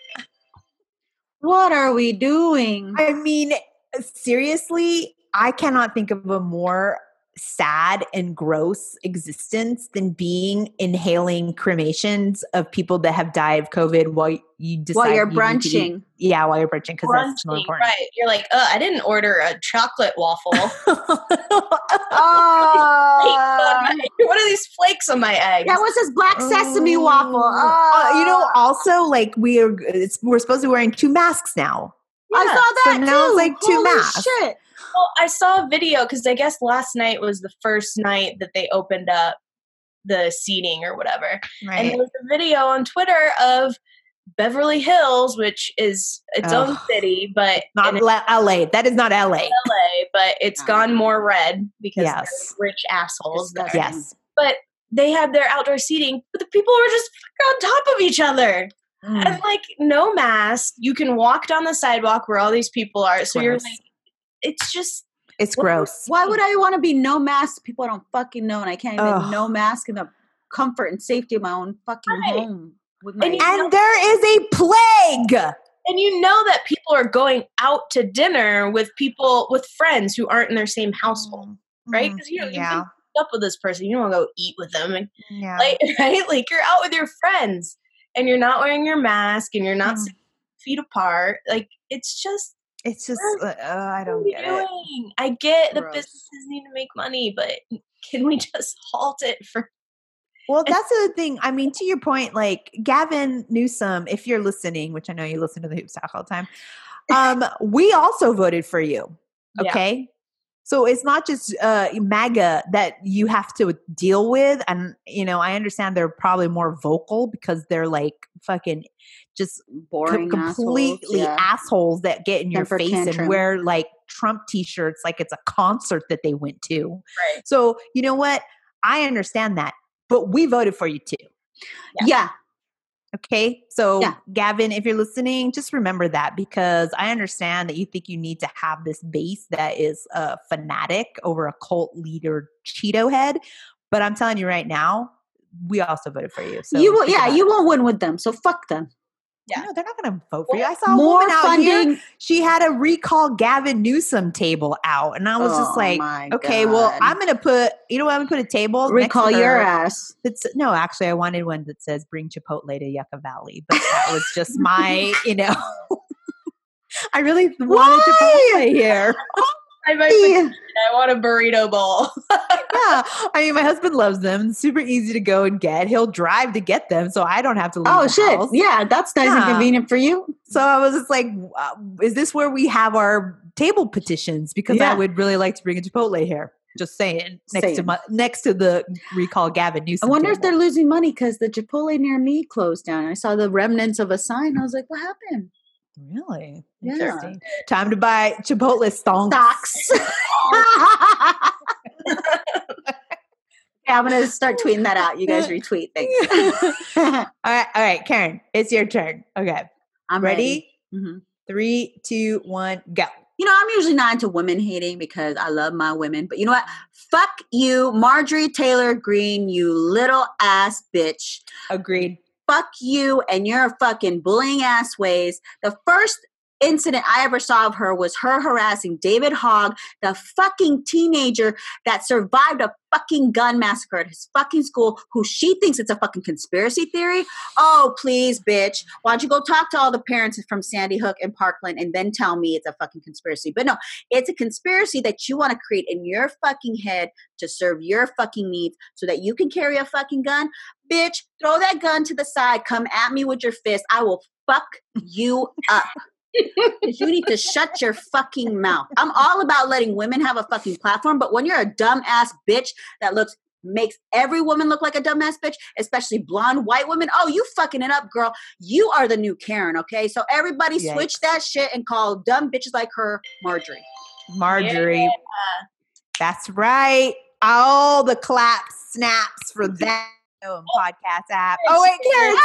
What are we doing? I mean, seriously, I cannot think of a more sad and gross existence than being inhaling cremations of people that have died of COVID while you decide While you're you need to eat- brunching. Yeah, while you're brunching because that's more important. Right. You're like, oh, I didn't order a chocolate waffle. *laughs* Oh, what are these flakes on my egg? that was his black sesame waffle. Uh, you know, Oh. also like we are, it's, we're supposed to be wearing two masks now. I Yeah. saw that so now too. it's like two Holy masks. Shit. Well, I saw a video because I guess last night was the first night that they opened up the seating or whatever. And Right. there was a video on Twitter of Beverly Hills, which is its own city, but Not La- LA. That is not LA. LA, but it's Ah. gone more red because Yes. rich assholes. there. Yes. But they had their outdoor seating, but the people were just on top of each other. Mm. And like no mask, you can walk down the sidewalk where all these people are. So you're like, it's just It's what- gross. Why would I want to be no mask? People I don't fucking know, and I can't even Ugh. no mask in the comfort and safety of my own fucking Right. home with my. And And there is a plague. and you know that people are going out to dinner with people with friends who aren't in their same household, right? Mm, Because you know you've yeah. been up with this person, you don't want to go eat with them, and Yeah. like *laughs* right, like you're out with your friends and you're not wearing your mask and you're not Mm. six feet apart. Like it's just it's just, uh, I don't get it. I get the businesses need to make money, but can we just *laughs* halt it for? Well, that's the thing. I mean, to your point, like Gavin Newsom, if you're listening, which I know you listen to the Hoops Talk all the time, um, we also voted for you. Yeah. So it's not just uh, MAGA that you have to deal with. And, you know, I understand they're probably more vocal because they're like fucking just co- boring completely assholes, yeah. assholes that get in your face tantrum. and wear like Trump t-shirts like it's a concert that they went to. Right. So, you know what? I understand that, but we voted for you too. yeah. Okay. So, Yeah. Gavin, if you're listening, just remember that because I understand that you think you need to have this base that is a fanatic over a cult leader Cheeto head. But I'm telling you right now, we also voted for you. So you will, yeah, you won't win with them, so fuck them. Yeah. No, they're not going to vote for you. I saw a More woman out here. funding. She had a recall Gavin Newsom table out, and I was Oh just like, okay, well, I'm going to put. You know what? I'm going to put a table. next to recall your ass. That's no, actually, I wanted one that says "Bring Chipotle to Yucca Valley," but that was just my, *laughs* you know. *laughs* I really wanted Why? Chipotle here. I, might put- I want a burrito bowl. *laughs* yeah, I mean, my husband loves them. Super easy to go and get. He'll drive to get them, so I don't have to leave. Oh the shit! house. Yeah, that's nice and convenient for you. So I was just like, uh, "Is this where we have our table petitions?" Because Yeah. I would really like to bring a Chipotle here. Just saying, next to my next to the recall Gavin I Newsom. wonder if they're losing money because the Chipotle near me closed down. I saw the remnants of a sign. I was like, "What happened?" Really Yeah. interesting. Time to buy Chipotle. Stocks. *laughs* yeah, I'm gonna start tweeting that out. You guys *laughs* retweet things. *laughs* all right, all right, Karen, it's your turn. Okay, I'm ready? ready. Mhm. Three, two, one, go. You know, I'm usually not into women hating because I love my women. But you know what? Fuck you, Marjorie Taylor Greene, you little ass bitch. Agreed. Fuck you and your fucking bullying ass ways. The first incident I ever saw of her was her harassing David Hogg, the fucking teenager that survived a fucking gun massacre at his fucking school, who she thinks it's a fucking conspiracy theory. Oh, please, bitch. Why don't you go talk to all the parents from Sandy Hook and Parkland and then tell me it's a fucking conspiracy? But no, it's a conspiracy that you want to create in your fucking head to serve your fucking needs so that you can carry a fucking gun. Bitch, throw that gun to the side. Come at me with your fist. I will fuck you up. You need to shut your fucking mouth. I'm all about letting women have a fucking platform, but when you're a dumbass bitch that looks makes every woman look like a dumbass bitch, especially blonde white women. Oh, you fucking it up, girl. You are the new Karen, okay? So everybody Yikes. switch that shit and call dumb bitches like her Marjorie. Marjorie. That's right. All the claps, snaps for *laughs* that oh, podcast app. Oh wait, Karen's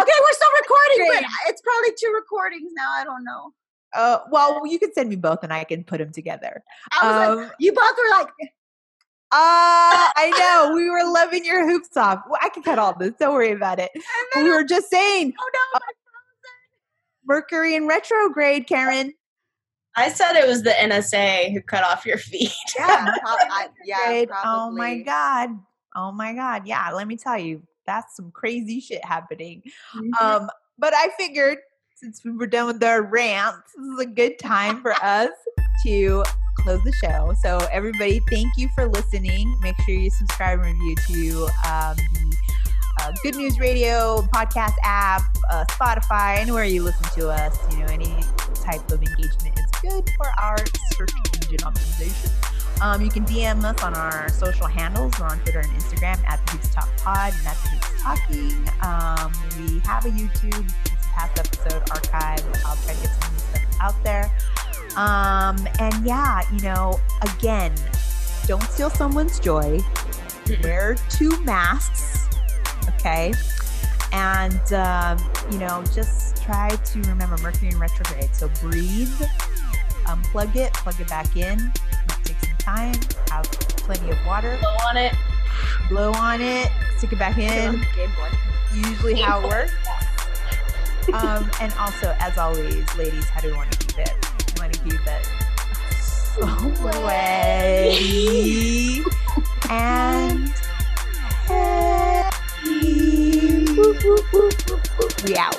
Okay, we're still recording, but it's probably two recordings now. I don't know. Uh, well, you can send me both, and I can put them together. I was like, Um, you both were like, Ah, I *laughs* know. We were loving your hoops off. Well, I can cut all this. Don't worry about it. We were just saying oh no, Mercury in retrograde, Karen. I said it was the NSA who cut off your feet. yeah, prob- I, *laughs* yeah, Retrograde. Oh my god. Oh my god. Yeah, let me tell you, that's some crazy shit happening. Mhm. Um, but I figured since we were done with our rants, this is a good time for us to close the show. So everybody, thank you for listening. Make sure you subscribe and review to um, the uh, Good News Radio podcast app, uh, Spotify, anywhere you listen to us. You know, any type of engagement is good for our search engine optimization. Um, you can DM us on our social handles. We're on Twitter and Instagram at the Hoops Talk Pod and at the Hoops Talking. Um, we have a YouTube this past episode archive. I'll try to get some new stuff out there. Um, and yeah, you know, again, don't steal someone's joy. Wear two masks, okay? And um, you know, just try to remember Mercury in retrograde. So breathe, unplug it, plug it back in. Time. Have plenty of water. Blow on it. Blow on it. Stick it back in. Game Boy. Usually how it works. Um, and also, as always, ladies, how do we want to keep it? We want to keep it sweaty and happy. We out.